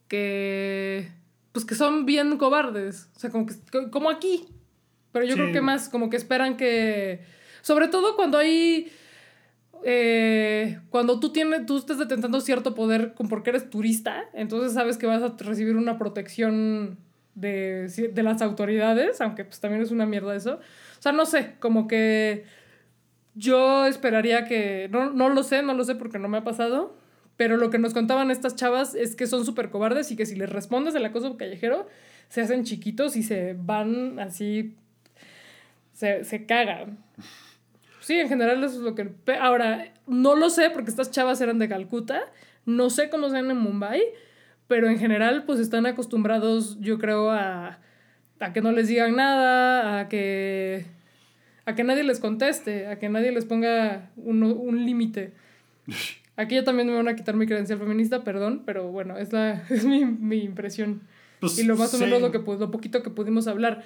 que pues que son bien cobardes, o sea, como, que, como aquí, pero yo Sí. creo que más como que esperan que, sobre todo cuando hay eh, cuando tú tienes, tú estás detentando cierto poder con porque eres turista, entonces sabes que vas a recibir una protección de, de las autoridades, aunque pues también es una mierda eso. O sea, no sé, como que yo esperaría que, no, no lo sé, no lo sé porque no me ha pasado, pero lo que nos contaban estas chavas es que son súper cobardes y que si les respondes el acoso callejero, se hacen chiquitos y se van así, se, se cagan. Sí, en general eso es lo que... Ahora, no lo sé porque estas chavas eran de Calcuta, no sé cómo sean en Mumbai, pero en general pues están acostumbrados, yo creo, a, a que no les digan nada, a que, a que nadie les conteste, a que nadie les ponga un, un límite. Aquí ya también me van a quitar mi credencial feminista, perdón, pero bueno, es, la, es mi, mi impresión. Pues, y lo más o sí. menos lo, que, pu- lo poquito que pudimos hablar.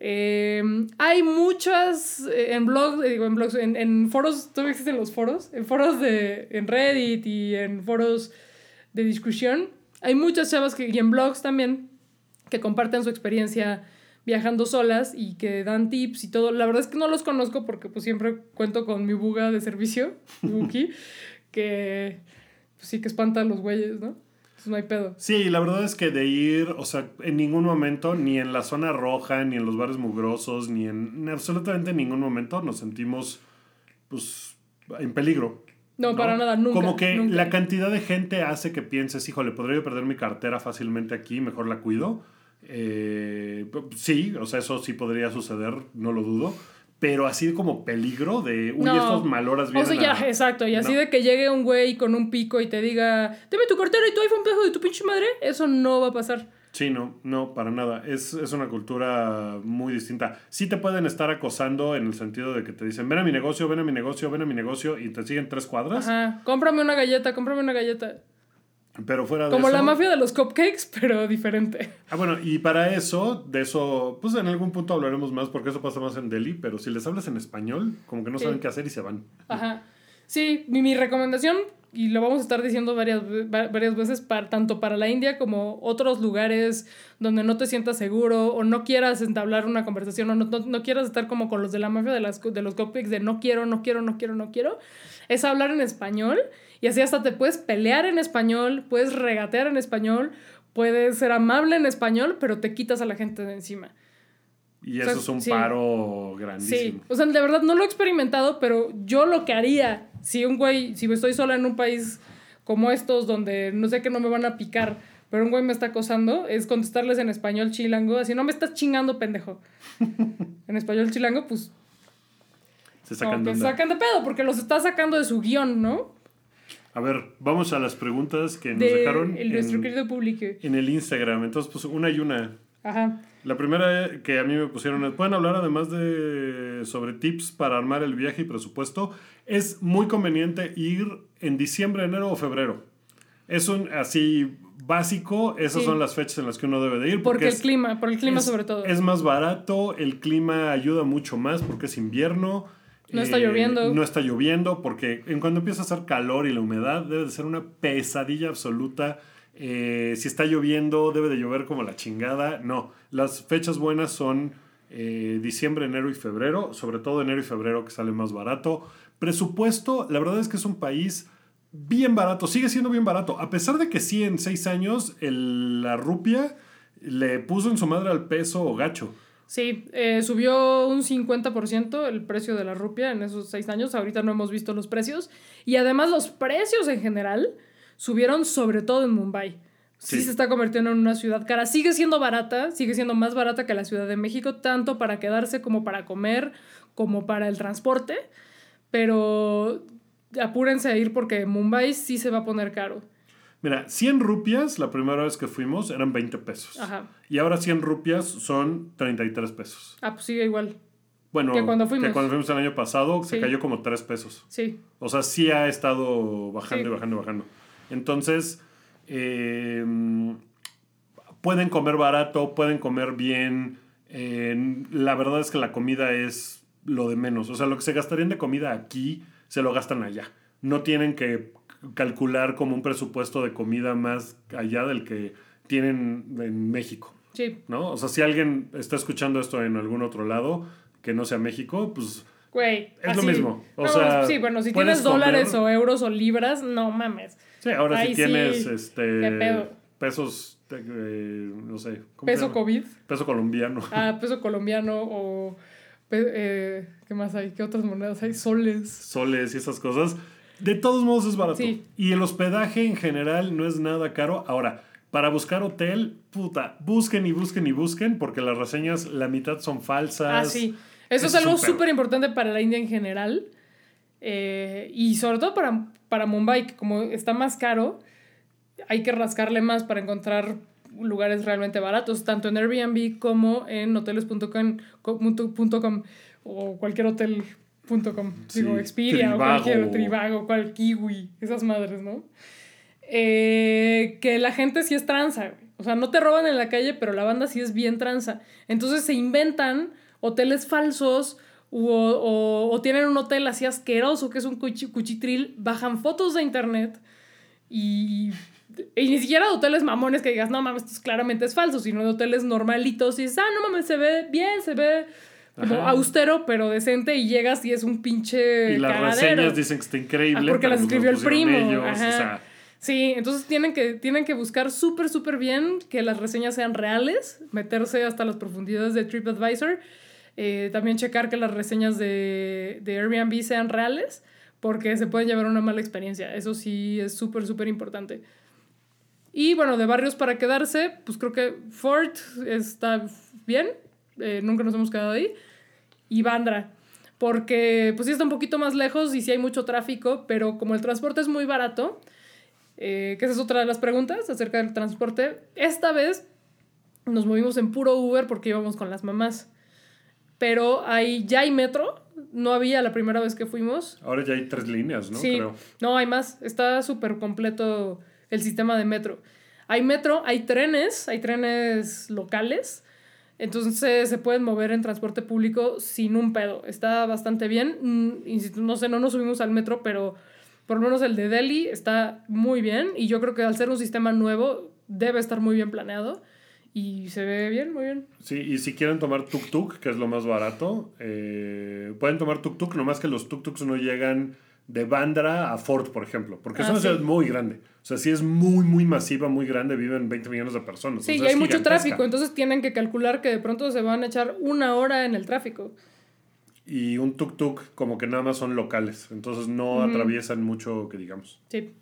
Eh, hay muchas eh, en blogs, eh, digo, en blogs, en, en foros, ¿todavía existen los foros? En foros de, en Reddit y en foros de discusión. Hay muchas chavas que, y en blogs también que comparten su experiencia viajando solas y que dan tips y todo. La verdad es que no los conozco porque pues siempre cuento con mi buga de servicio, Buki, que pues, sí que espanta a los güeyes, ¿no? Entonces no hay pedo. Sí, la verdad es que de ir, o sea, en ningún momento, ni en la zona roja, ni en los bares mugrosos, ni en, en absolutamente ningún momento nos sentimos, pues, en peligro. No, para nada, nunca. Como que nunca. la cantidad de gente hace que pienses, híjole, podría yo perder mi cartera fácilmente aquí, mejor la cuido. Eh, sí, o sea, eso sí podría suceder, no lo dudo. Pero así como peligro de, uy, No. estos maloras O vienen sea, ya, a- exacto. Y así No. de que llegue un güey con un pico y te diga, deme tu cartera y tu iPhone pejo de tu pinche madre, eso no va a pasar. Sí, no, no, para nada. Es, es una cultura muy distinta. Sí te pueden estar acosando en el sentido de que te dicen, ven a mi negocio, ven a mi negocio, ven a mi negocio, y te siguen tres cuadras. Ajá. Cómprame una galleta, cómprame una galleta. Pero fuera de Como eso... la mafia de los cupcakes, pero diferente. Ah, bueno, y para eso, de eso, pues en algún punto hablaremos más, porque eso pasa más en Delhi, pero si les hablas en español, como que no Sí. saben qué hacer y se van. Ajá. Sí, mi, mi recomendación, y lo vamos a estar diciendo varias, varias veces, para, tanto para la India como otros lugares donde no te sientas seguro o no quieras entablar una conversación o no, no, no quieras estar como con los de la mafia de, las, de los cupcakes de no quiero, no quiero, no quiero, no quiero, es hablar en español y así hasta te puedes pelear en español, puedes regatear en español, puedes ser amable en español, pero te quitas a la gente de encima. Y O eso es un sí. paro Sí, grandísimo. o sea, de verdad no lo he experimentado, pero yo lo que haría si un güey, si estoy sola en un país como estos donde no sé que no me van a picar, pero un güey me está acosando, es contestarles en español chilango, así no me estás chingando, pendejo. en español chilango, pues Se sacan de sacan de pedo, porque los está sacando de su guion, ¿no? A ver, vamos a las preguntas que nos De dejaron el, nuestro en, querido público. en el Instagram. Entonces, pues una y una. Ajá. La primera que a mí me pusieron es, pueden hablar además de sobre tips para armar el viaje y presupuesto. Es muy conveniente ir en diciembre, enero o febrero. Es un así básico, esas Sí. son las fechas en las que uno debe de ir. Porque el es- clima, por el clima es- sobre todo. Es más barato, el clima ayuda mucho más porque es invierno. Eh, No está lloviendo. No está lloviendo porque en cuando empieza a hacer calor y la humedad debe de ser una pesadilla absoluta. Eh, si está lloviendo debe de llover como la chingada. No, las fechas buenas son eh, diciembre, enero y febrero. Sobre todo enero y febrero que sale más barato. Presupuesto, la verdad es que es un país bien barato, sigue siendo bien barato. A pesar de que sí, en seis años la rupia le puso en su madre al peso gacho. Sí, eh, subió un 50% el precio de la rupia en esos seis años. Ahorita no hemos visto los precios. Y además los precios en general subieron sobre todo en Mumbai. Sí. Sí. se está convirtiendo en una ciudad cara. Sigue siendo barata, sigue siendo más barata que la Ciudad de México, tanto para quedarse como para comer, como para el transporte. Pero apúrense a ir porque Mumbai sí se va a poner caro. Mira, 100 rupias la primera vez que fuimos eran 20 pesos. Ajá. Y ahora 100 rupias son 33 pesos. Ah, pues sigue igual. Bueno, Que cuando fuimos. que cuando fuimos el año pasado se cayó como 3 pesos. Sí. O sea, sí ha estado bajando Sí. y bajando y bajando. Entonces, eh, pueden comer barato, pueden comer bien. eh, la verdad es que la comida es lo de menos. O sea, lo que se gastarían de comida aquí, se lo gastan allá. No tienen que calcular como un presupuesto de comida más allá del que tienen en México. Sí. ¿No? O sea, si alguien está escuchando esto en algún otro lado que no sea México, pues Güey. Es lo mismo. O No, sea, sí, bueno, si tienes dólares comer- o euros o libras, no mames. Sí, ahora Ay, si tienes sí. este ¿Qué pedo? pesos, eh, no sé. ¿cómo se Peso? COVID. Peso colombiano. Ah, peso colombiano o. eh, ¿Qué más hay? ¿Qué otras monedas hay? Soles. Soles y esas cosas. De todos modos es barato. Sí. Y el hospedaje en general no es nada caro. Ahora, para buscar hotel, puta, busquen y busquen y busquen porque las reseñas, la mitad son falsas. Ah, sí. Eso es Eso es algo súper importante para la India en general. eh, y sobre todo para, para Mumbai, que como está más caro, hay que rascarle más para encontrar lugares realmente baratos, tanto en Airbnb como en hoteles.com co- punto- punto com, o. Sí, Digo, Expedia o Trivago. cualquier Trivago, cual Kiwi, esas madres, ¿no? Eh, que la gente sí es tranza, güey. O sea, no te roban en la calle, pero la banda sí es bien tranza. Entonces se inventan hoteles falsos o, o- o tienen un hotel así asqueroso que es un cuchi- cuchitril, bajan fotos de internet y, y ni siquiera de hoteles mamones que digas, no mames, esto claramente es falso, sino de hoteles normalitos y dices, ah, no mames, se ve bien, se ve como austero, pero decente y llegas y es un pinche Y las cagadero. reseñas dicen que está increíble. Ah, porque las escribió el primo, ellos, ajá. o sea, Sí, entonces tienen que, tienen que buscar súper, súper bien que las reseñas sean reales, meterse hasta las profundidades de TripAdvisor, eh, también checar que las reseñas de, de Airbnb sean reales, porque se pueden llevar una mala experiencia. Eso sí es súper, súper importante. Y bueno, de barrios para quedarse, pues creo que Fort está bien, eh, nunca nos hemos quedado ahí, y Bandra. Porque pues sí está un poquito más lejos y sí hay mucho tráfico, pero como el transporte es muy barato, eh, que esa es otra de las preguntas acerca del transporte. Esta vez nos movimos en puro Uber porque íbamos con las mamás. Pero hay, ya hay metro. No había la primera vez que fuimos. ahora ya hay tres líneas, ¿no? sí, Creo. no hay más. Está súper completo el sistema de metro. Hay metro, hay trenes, hay trenes locales. Entonces se pueden mover en transporte público sin un pedo. Está bastante bien. Mm, No sé, no nos subimos al metro, pero por lo menos el de Delhi está muy bien. Y yo creo que al ser un sistema nuevo, debe estar muy bien planeado. Y se ve bien, muy bien. Sí, y si quieren tomar tuk-tuk, que es lo más barato, eh, pueden tomar tuk-tuk, nomás que los tuk-tuks no llegan de Bandra a Fort, por ejemplo, porque es Ah, una sí. ciudad muy grande. O sea, sí es muy, muy masiva, muy grande, viven 20 millones de personas. Sí, o sea, y hay mucho tráfico, entonces tienen que calcular que de pronto se van a echar una hora en el tráfico. Y un tuk-tuk como que nada más son locales, entonces no atraviesan mucho, que digamos. Sí.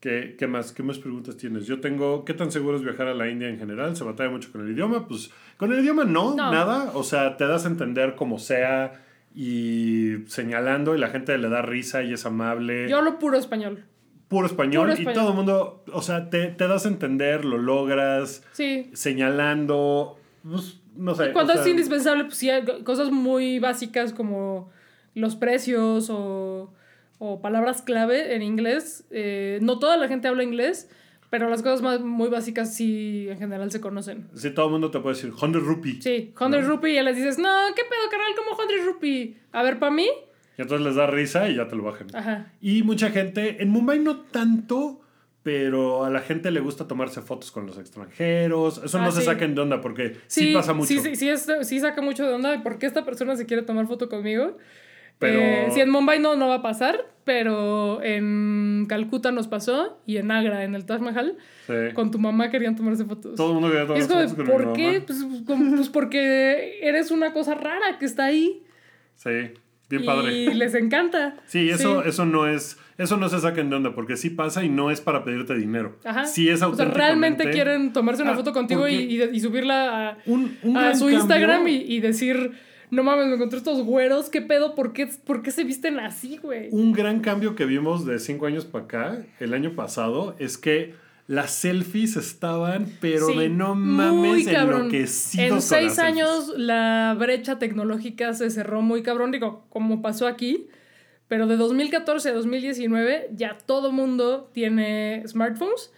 ¿Qué, qué más? ¿Qué más preguntas tienes? Yo tengo, ¿qué tan seguro es viajar a la India en general? ¿Se batalla mucho con el idioma? Pues con el idioma no, No. nada. O sea, te das a entender como sea y señalando y la gente le da risa y es amable. Yo hablo puro español. Puro español puro y español. todo el mundo, o sea, te, te das a entender, lo logras, Sí. señalando, pues, no sé. Cuando o sea, es indispensable, pues sí, hay cosas muy básicas como los precios o, o palabras clave en inglés. Eh, no toda la gente habla inglés, pero las cosas más, muy básicas sí en general se conocen. Sí, todo el mundo te puede decir 100 rupee. Sí, 100 rupee y ya les dices, no, ¿qué pedo, carnal? ¿Cómo 100 rupee? A ver, para mí. Y entonces les da risa y ya te lo bajan. Ajá. Y mucha gente, en Mumbai no tanto, pero a la gente le gusta tomarse fotos con los extranjeros. Eso Ah, no se saquen de onda porque sí, pasa mucho. Sí, sí, sí, es- sí saca mucho de onda. ¿Por qué esta persona se quiere tomar foto conmigo? Pero- Eh, sí, en Mumbai no, no va a pasar, pero en Calcuta nos pasó y en Agra, en el Taj Mahal, Sí. con tu mamá querían tomarse fotos. Todo el mundo quería tomarse fotos con mi ¿por qué? mamá. Pues, como- pues porque eres una cosa rara que está ahí. Sí, bien y padre. les encanta. Sí, eso, Sí. eso no es, eso no se saquen de onda, porque sí pasa y no es para pedirte dinero. Ajá. Sí es o sea, auténticamente. realmente quieren tomarse una Ah, foto contigo y, y- y subirla a, Un, un a su Instagram y, y decir, no mames, me encontré estos güeros, ¿qué pedo? ¿Por qué, por qué se visten así, güey? Un gran cambio que vimos de cinco años para acá, el año pasado, es que las selfies estaban, pero Sí, de no mames, enloquecidos En las seis selfies. años la brecha tecnológica se cerró muy cabrón, digo, como pasó aquí, pero de 2014 a 2019 ya todo mundo tiene smartphones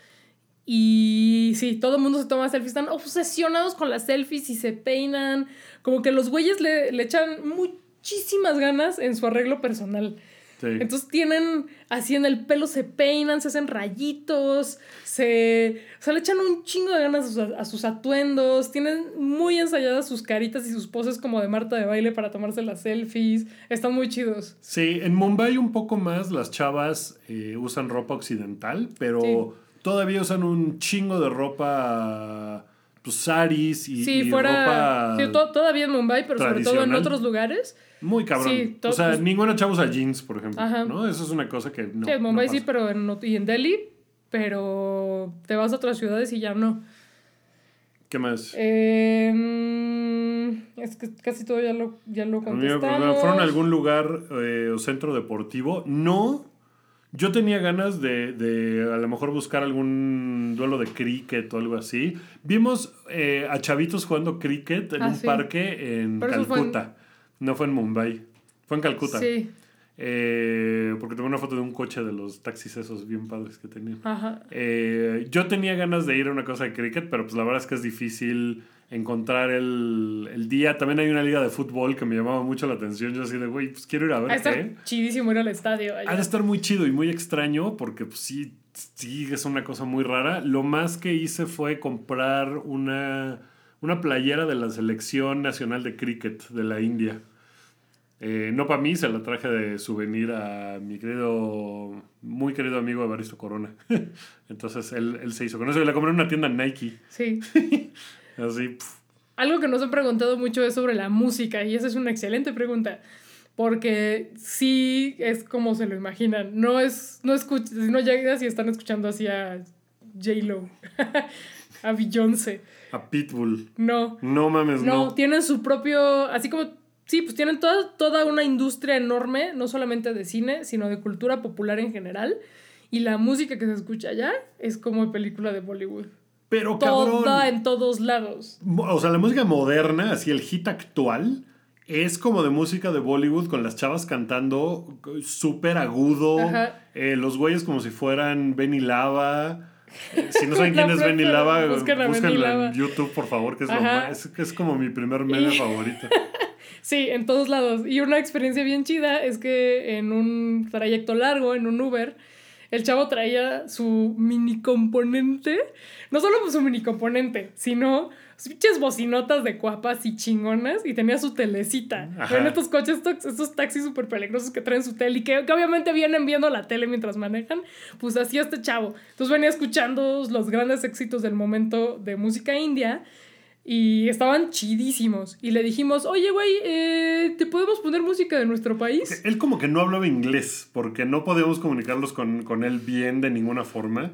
y sí, todo mundo se toma selfies, están obsesionados con las selfies y se peinan, como que los güeyes le, le echan muchísimas ganas en su arreglo personal. Sí. Entonces tienen así en el pelo, se peinan, se hacen rayitos, se. O sea, le echan un chingo de ganas a sus, a sus atuendos, tienen muy ensayadas sus caritas y sus poses como de Marta de baile para tomarse las selfies. Están muy chidos. Sí, en Mumbai un poco más las chavas eh, usan ropa occidental, pero Sí. todavía usan un chingo de ropa, pues saris y, Sí, y fuera. ropa Sí, to- todavía en Mumbai, pero sobre todo en otros lugares. muy cabrón. sí, o sea, pues- ninguna chava usa jeans, por ejemplo, Ajá. ¿no? Eso es una cosa que no sí, en Mumbai no sí, pero en, y en Delhi, pero te vas a otras ciudades y ya no. ¿Qué más? Eh, mm, es que casi todo ya lo, ya lo A contestamos. ¿Fueron a algún lugar eh, o centro deportivo? No. Yo tenía ganas de, de a lo mejor buscar algún duelo de cricket o algo así. Vimos eh, a chavitos jugando cricket en Ah, un sí. parque en Pero eso fue en- Calcuta. No fue en Mumbai. Fue en Calcuta. Sí, Eh, porque tomé una foto de un coche de los taxis esos bien padres que tenían. ajá. Eh, yo tenía ganas de ir a una cosa de cricket, pero pues la verdad es que es difícil encontrar el, el día. También hay una liga de fútbol que me llamaba mucho la atención. Yo así de, güey, pues quiero ir a Ha ver de estar chidísimo ir al estadio. allá. Ha de estar muy chido y muy extraño porque pues sí, sí es una cosa muy rara. Lo más que hice fue comprar una, una playera de la selección nacional de cricket de la India. Eh, no para mí, se la traje de souvenir a mi querido, muy querido amigo Evaristo Corona. Entonces él, él se hizo con eso y la compré en una tienda Nike. Sí. Así, Algo que nos han preguntado mucho es sobre la música y esa es una excelente pregunta. Porque sí es como se lo imaginan. No es, no escuchas, no llegas y están escuchando así a J-Lo, a Beyoncé. a Pitbull. No. No mames, No, no. tienen su propio, así como, sí, pues tienen toda, toda una industria enorme, no solamente de cine, sino de cultura popular en general. Y la música que se escucha allá es como película de Bollywood. Pero cabrón. Toda en todos lados. O sea, la música moderna, así el hit actual, es como de música de Bollywood con las chavas cantando súper agudo. Eh, los güeyes como si fueran Benny Lava. Eh, Si no saben quién es Benny. Lava, Busquen a Benny búsquenlo Lava. en YouTube, por favor, que es, lo más- es como mi primer meme Y- favorito. Sí, en todos lados. Y una experiencia bien chida es que en un trayecto largo, en un Uber, el chavo traía su mini componente. No solo su mini componente, sino sus pinches bocinotas de cuapas y chingonas. Y tenía su telecita. Ven estos coches, estos, estos taxis súper peligrosos que traen su tele y que, que obviamente vienen viendo la tele mientras manejan. Pues así este chavo. Entonces venía escuchando los grandes éxitos del momento de música india. Y estaban chidísimos. Y le dijimos, oye, güey, eh, ¿te podemos poner música de nuestro país? Él como que no hablaba inglés, porque no podíamos comunicarlos con, con él bien de ninguna forma.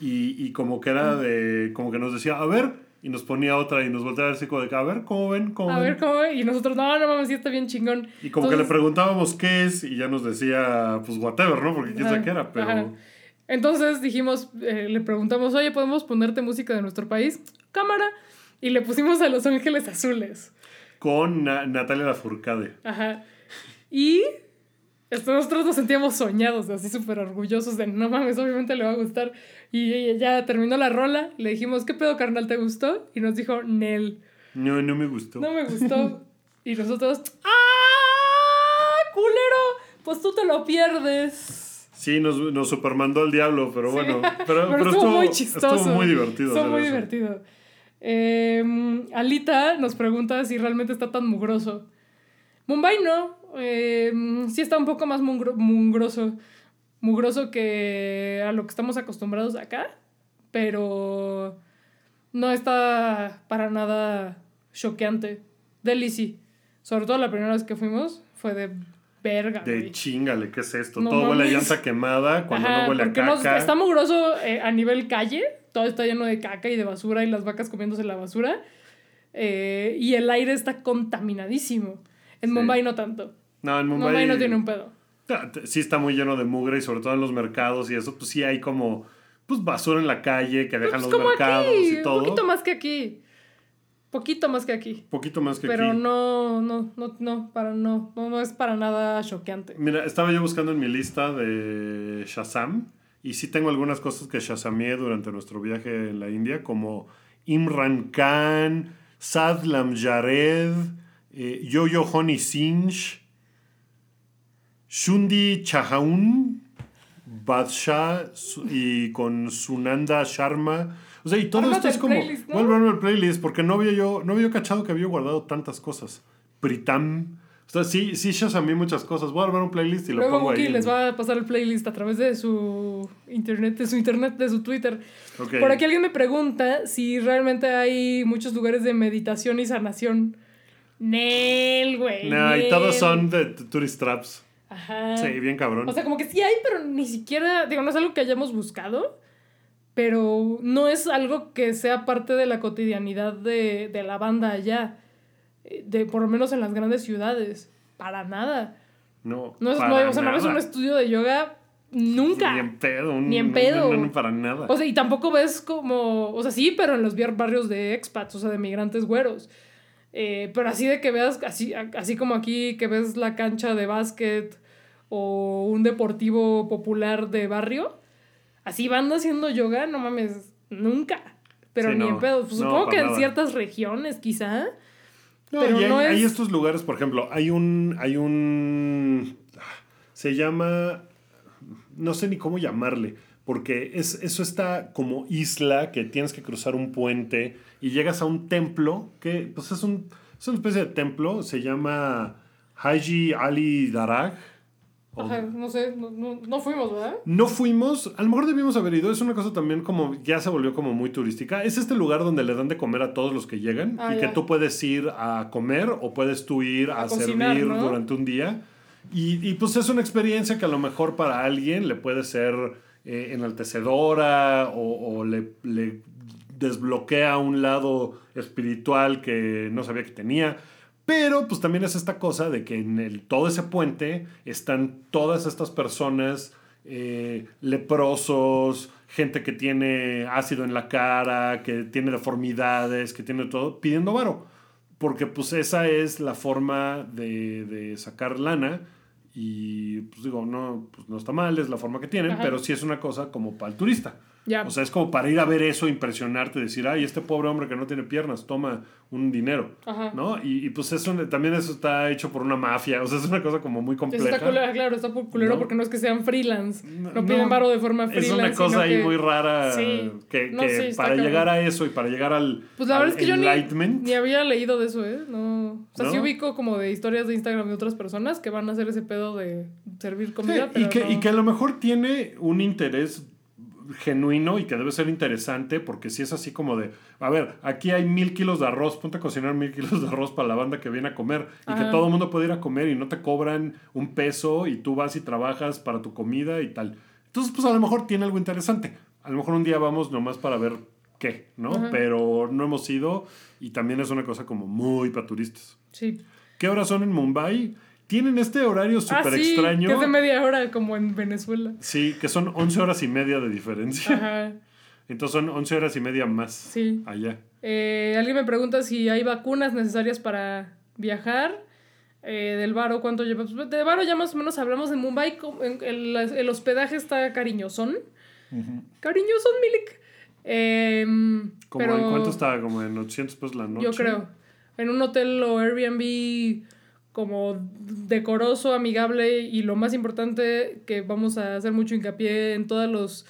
Y, y como que era de, como que nos decía, a ver, y nos ponía otra y nos volteaba así como de, a ver, ¿cómo ven? ¿Cómo A ven? ver cómo. Y nosotros, no, no mames, sí está bien chingón. Y como que le Entonces- preguntábamos qué es y ya nos decía, pues whatever, ¿no? Porque quién sabe qué era, pero... ajá. Entonces dijimos, eh, le preguntamos, oye, ¿podemos ponerte música de nuestro país? Cámara. Y le pusimos a Los Ángeles Azules. Con Na- Natalia Lafourcade. Ajá. Y nosotros nos sentíamos soñados, así súper orgullosos de, no mames, obviamente le va a gustar. Y ya terminó la rola, le dijimos, ¿qué pedo, carnal, te gustó? Y nos dijo, Nel. No, no me gustó. No me gustó. y nosotros, ¡ah! ¡Culero! Pues tú te lo pierdes. Sí, nos, nos supermandó el diablo, pero Sí. bueno. Pero, Pero pero estuvo, muy chistoso. Estuvo muy divertido. Estuvo muy eso. divertido. Eh, Alita nos pregunta si realmente está tan mugroso. Mumbai no. Eh, sí está un poco más mungro- mugroso. Mugroso que a lo que estamos acostumbrados acá. Pero no está para nada choqueante. Delhi sí. Sobre todo la primera vez que fuimos fue de verga. De güey. chingale, ¿qué es esto? No Todo huele a mames. llanta quemada cuando Ajá, no huele a no- caca. está mugroso eh, a nivel calle, todo está lleno de caca y de basura y las vacas comiéndose la basura. eh, y el aire está contaminadísimo. En Sí. Mumbai no tanto. No, en Mumbai, Mumbai no tiene un pedo. T- Sí está muy lleno de mugre y sobre todo en los mercados y eso, pues sí hay como pues basura en la calle que dejan Pues los mercados aquí, y todo. un poquito más que aquí. Poquito más que aquí. Poquito más que Pero aquí. no, no, no, no, para no, no, no es para nada choqueante. Mira, estaba yo buscando en mi lista de Shazam y sí tengo algunas cosas que Shazameé durante nuestro viaje en la India, como Imran Khan, Sadlam Jared, eh, Yo-Yo Honey Sinch, Shundi Chahaun, Badshah y con Sunanda Sharma. O sea, y todo esto es como. playlist, ¿no? Voy a armarme el playlist porque no había yo, no había yo cachado que había guardado tantas cosas. Pritam. O sea, sí, sí, Shazamé muchas cosas. Voy a armar un playlist y lo Luego pongo ahí. les en- va a pasar el playlist a través de su internet, de su internet, de su Twitter. Por aquí alguien me pregunta si realmente hay muchos lugares de meditación y sanación. Nel, güey. No, y todos son de tourist traps. Ajá. Sí, bien cabrón. O sea, como que sí hay, pero ni siquiera, digo, no es algo que hayamos buscado, pero no es algo que sea parte de la cotidianidad de, de la banda allá, de, por lo menos en las grandes ciudades. Para nada. no, No, es, para no, o sea, no ves un estudio de yoga nunca. Ni en pedo. un- Ni en pedo. No, no, para nada. O sea, y tampoco ves como, o sea, sí, pero en los barrios de expats, o sea, de migrantes güeros. Eh, pero así de que veas, así, así como aquí, que ves la cancha de básquet o un deportivo popular de barrio, así van haciendo yoga, no mames, nunca. Pero Sí, ni no. en pedo. Pues No, supongo que en ciertas regiones, quizá. No, pero y hay, no hay es- estos lugares, por ejemplo, hay un. Hay un. Se llama. No sé ni cómo llamarle. Porque es, eso está como isla que tienes que cruzar un puente y llegas a un templo que pues es, un, es una especie de templo. Se llama Haji Ali Daraj. Ajá, no sé, no, no, no fuimos, ¿verdad? No fuimos, a lo mejor debimos haber ido, es una cosa también como, ya se volvió como muy turística. Es este lugar donde le dan de comer a todos los que llegan Ah, y ya. que tú puedes ir a comer o puedes tú ir a, A cocinar, servir ¿no? durante un día. Y, y, pues es una experiencia que a lo mejor para alguien le puede ser eh, enaltecedora o, o le, le desbloquea un lado espiritual que no sabía que tenía. Pero pues también es esta cosa de que en el, todo ese puente están todas estas personas eh, leprosos, gente que tiene ácido en la cara, que tiene deformidades, que tiene todo, pidiendo varo. Porque pues esa es la forma de, de sacar lana. Y pues digo, no, pues, no está mal, es la forma que tienen, Ajá. pero sí es una cosa como para el turista. O sea, es como para ir a ver eso, impresionarte, decir, ay, este pobre hombre que no tiene piernas, toma un dinero, Ajá. ¿no? Y, y, pues eso también eso está hecho por una mafia, o sea, es una cosa como muy Eso compleja. está culero, claro, está por culero No. porque no es que sean freelance. No, No, piden varo de forma freelance. es una cosa ahí que- muy rara Sí. que, No, que sí, para cabrón. llegar a eso y para llegar al, Pues la verdad es que yo ni, ni había leído de eso, ¿eh? No. O sea, sí ubico como de historias de Instagram de otras personas que van a hacer ese pedo de servir Sí, comida. y, que, y que a lo mejor tiene un interés, genuino y que debe ser interesante, porque si es así como de, a ver, aquí hay mil kilos de arroz, ponte a cocinar mil kilos de arroz para la banda que viene a comer y que todo el mundo puede ir a comer y no te cobran un peso y tú vas y trabajas para tu comida y tal. Entonces, pues a lo mejor tiene algo interesante. A lo mejor un día vamos nomás para ver qué, ¿no? Pero no hemos ido y también es una cosa como muy para turistas. Sí. ¿Qué horas son en Mumbai? Tienen este horario ah, súper ah, sí, extraño. Que es de media hora, como en Venezuela. Sí, que son 11 horas y media de diferencia. Ajá. Entonces son 11 horas y media más sí. allá. Eh, alguien me pregunta si hay vacunas necesarias para viajar. Eh, del Varo, ¿cuánto lleva? Pues, de Varo ya más o menos hablamos en Mumbai. El, el hospedaje está cariñosón. Cariñosón, Milik. Em, pero, ¿En cuánto está? ¿Como en 800 pesos la noche? Yo creo. En un hotel o Airbnb como decoroso, amigable y lo más importante que vamos a hacer mucho hincapié en todos los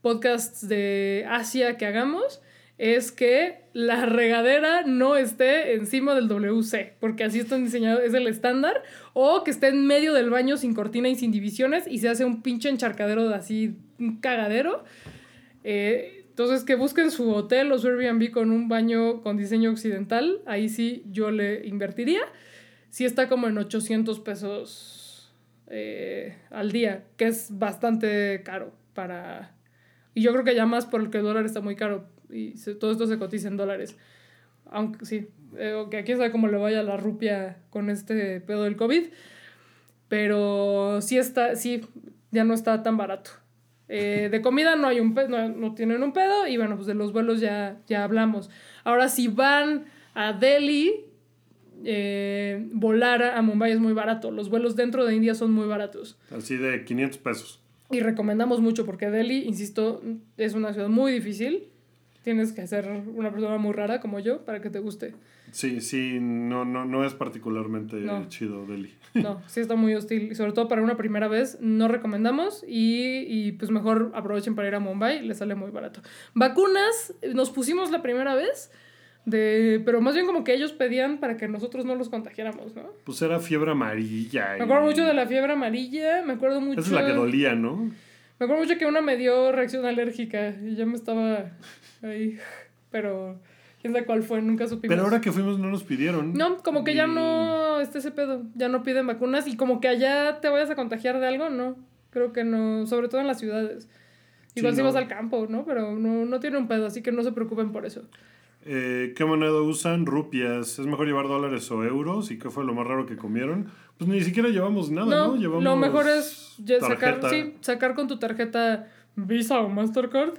podcasts de Asia que hagamos es que la regadera no esté encima del WC, porque así están diseñados, es el estándar, o que esté en medio del baño sin cortina y sin divisiones y se hace un pinche encharcadero de así, un cagadero. Eh, entonces, que busquen su hotel o su Airbnb con un baño con diseño occidental, ahí sí yo le invertiría sí está como en 800 pesos eh, al día, que es bastante caro para... Y yo creo que ya más porque el dólar está muy caro y todo esto se cotiza en dólares. Aunque sí, eh, que aquí sabe cómo le vaya la rupia con este pedo del COVID. Pero sí está, sí, ya no está tan barato. Eh, de comida no hay un pedo, no, no, tienen un pedo. Y bueno, pues de los vuelos ya, ya hablamos. Ahora, si van a Delhi, eh, volar a Mumbai es muy barato. Los vuelos dentro de India son muy baratos. Así de 500 pesos. Y recomendamos mucho porque Delhi, insisto, es una ciudad muy difícil. Tienes que ser una persona muy rara como yo para que te guste. Sí, sí, no, no, no es particularmente chido Delhi. No, sí está muy hostil. Y sobre todo para una primera vez no recomendamos y, y pues mejor aprovechen para ir a Mumbai, les sale muy barato. Vacunas, nos pusimos la primera vez de, pero más bien como que ellos pedían para que nosotros no los contagiáramos, ¿no? Pues era fiebre amarilla. Me acuerdo mucho de la fiebre amarilla, me acuerdo mucho... Esa es la que dolía, ¿no? Me acuerdo mucho que una me dio reacción alérgica y ya me estaba ahí, pero quién sabe cuál fue, nunca supimos. Pero ahora que fuimos no nos pidieron. No, como que ya no, este ese pedo, ya no piden vacunas y como que allá te vayas a contagiar de algo, no, creo que no, sobre todo en las ciudades. Igual si vas al campo, ¿no? Pero no, no tiene un pedo, así que no se preocupen por eso. Eh, ¿Qué moneda usan? Rupias. ¿Es mejor llevar dólares o euros? ¿Y qué fue lo más raro que comieron? Pues ni siquiera llevamos nada, ¿no? Llevamos lo mejor es sacar, sí, sacar con tu tarjeta Visa o Mastercard,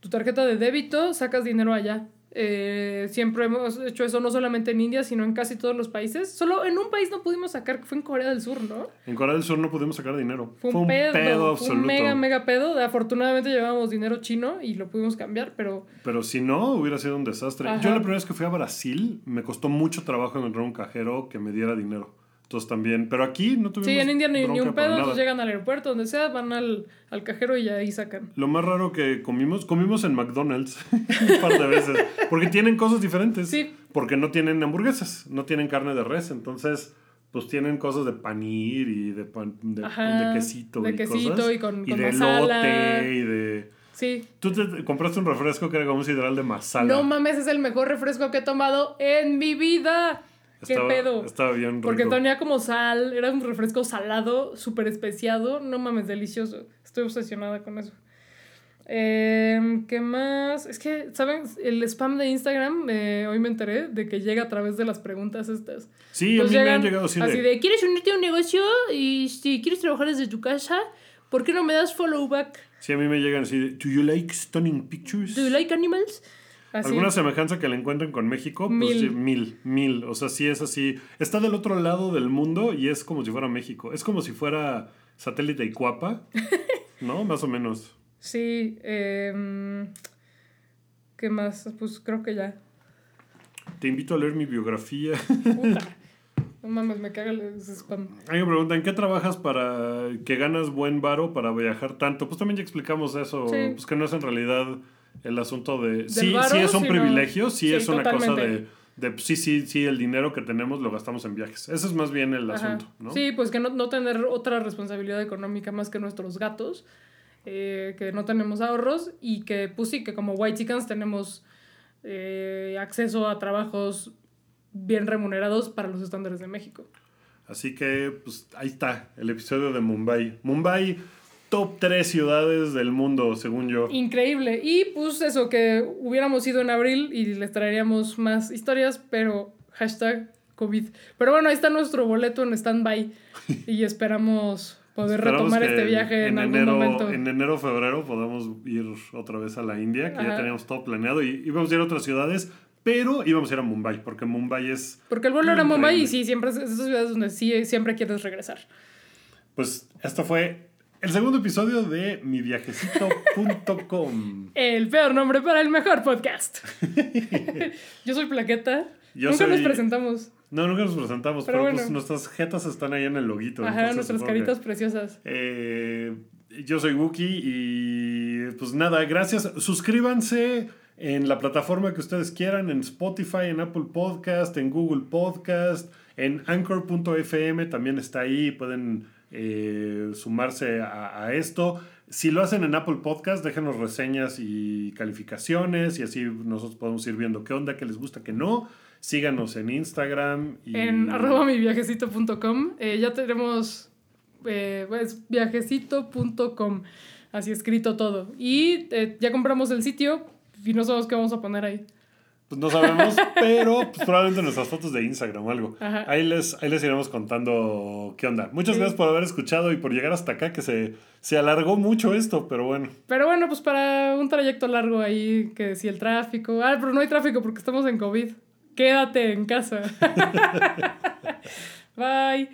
tu tarjeta de débito, sacas dinero allá. Eh, siempre hemos hecho eso no solamente en India, sino en casi todos los países. Solo en un país no pudimos sacar, que fue en Corea del Sur, ¿no? En Corea del Sur no pudimos sacar dinero. Fue un, pedo, absoluto. Fue un mega, mega pedo. Afortunadamente llevábamos dinero chino y lo pudimos cambiar, pero... Pero si no, hubiera sido un desastre. Yo la primera vez que fui a Brasil, me costó mucho trabajo encontrar un cajero que me diera dinero. Entonces también, pero aquí no tuvimos. Sí, en India ni, un pedo, llegan al aeropuerto, donde sea, van al, al, cajero y ahí sacan. Lo más raro que comimos, comimos en McDonald's un par de veces, porque tienen cosas diferentes. Sí. Porque no tienen hamburguesas, no tienen carne de res, entonces pues tienen cosas de panir y de, pan, de, quesito. De y quesito y con, y de masala. y de... Sí. Tú te compraste un refresco que era como un sidral de masala. No mames, es el mejor refresco que he tomado en mi vida. ¿Qué pedo? Estaba bien rico. Porque tenía como sal, era un refresco salado, súper especiado. No mames, delicioso. Estoy obsesionada con eso. Em, ¿Qué más? Es que, ¿saben? El spam de Instagram, eh, hoy me enteré de que llega a través de las preguntas estas. Sí, a mí me han llegado así Así de, ¿quieres unirte a un negocio? Y si quieres trabajar desde tu casa, ¿por qué no me das follow back? Sí, a mí me llegan así de, ¿Do you like stunning pictures? ¿Do you like animals? ¿Alguna semejanza que le encuentren con México? Pues mil. mil, mil. O sea, sí es así. Está del otro lado del mundo y es como si fuera México. Es como si fuera satélite y cuapa, ¿no? Más o menos. Sí. Eh, ¿Qué más? Pues creo que ya. Te invito a leer mi biografía. No mames, me caga el spam. A mí me preguntan, ¿qué trabajas para que ganas buen varo para viajar tanto? Pues también ya explicamos eso. Pues que no es en realidad el asunto de... Sí, sí es un privilegio, sí, es una cosa de, de... Sí, sí, sí, el dinero que tenemos lo gastamos en viajes. Ese es más bien el asunto, ¿no? Sí, pues que no, no tener otra responsabilidad económica más que nuestros gatos. eh, que no tenemos ahorros y que, pues sí, que como White Chickens tenemos eh, acceso a trabajos bien remunerados para los estándares de México. Así que, pues ahí está el episodio de Mumbai. Mumbai, top 3 ciudades del mundo, según yo. Increíble. Y pues eso, que hubiéramos ido en abril y les traeríamos más historias, pero hashtag COVID. Pero bueno, ahí está nuestro boleto en stand-by y esperamos poder Esperamos retomar este viaje en, algún enero, momento. En enero febrero podamos ir otra vez a la India, que ya teníamos todo planeado y íbamos a ir a otras ciudades, pero íbamos a ir a Mumbai, porque Mumbai es, Porque el vuelo era en Mumbai y sí, siempre es esas ciudades donde sí siempre quieres regresar. pues esto fue el segundo episodio de miviajecito.com. El peor nombre para el mejor podcast. Yo soy Plaqueta. Yo Nunca nos presentamos. No, nunca nos presentamos, Pero pero, bueno. pues nuestras jetas están ahí en el loguito. Ajá, nuestras que- caritas preciosas. Eh, yo soy Wookie y pues nada, gracias. Suscríbanse en la plataforma que ustedes quieran, en Spotify, en Apple Podcast, en Google Podcast, en anchor.fm también está ahí, pueden eh, sumarse a, esto. Si lo hacen en Apple Podcast, déjenos reseñas y calificaciones y así nosotros podemos ir viendo qué onda, qué les gusta, qué no. Síganos en Instagram. Y... En arroba miviajecito.com. Eh, ya tenemos eh, pues, viajecito.com. Así escrito todo. Y eh, ya compramos el sitio y no sabemos qué vamos a poner ahí. Pues no sabemos, pero pues, probablemente nuestras fotos de Instagram o algo. Ajá. Ahí les, ahí les iremos contando qué onda. Muchas Sí. gracias por haber escuchado y por llegar hasta acá, que se, se alargó mucho esto, pero bueno. Pero bueno, pues para un trayecto largo ahí, que si el tráfico. Ah, pero no hay tráfico porque estamos en COVID. Quédate en casa. Bye.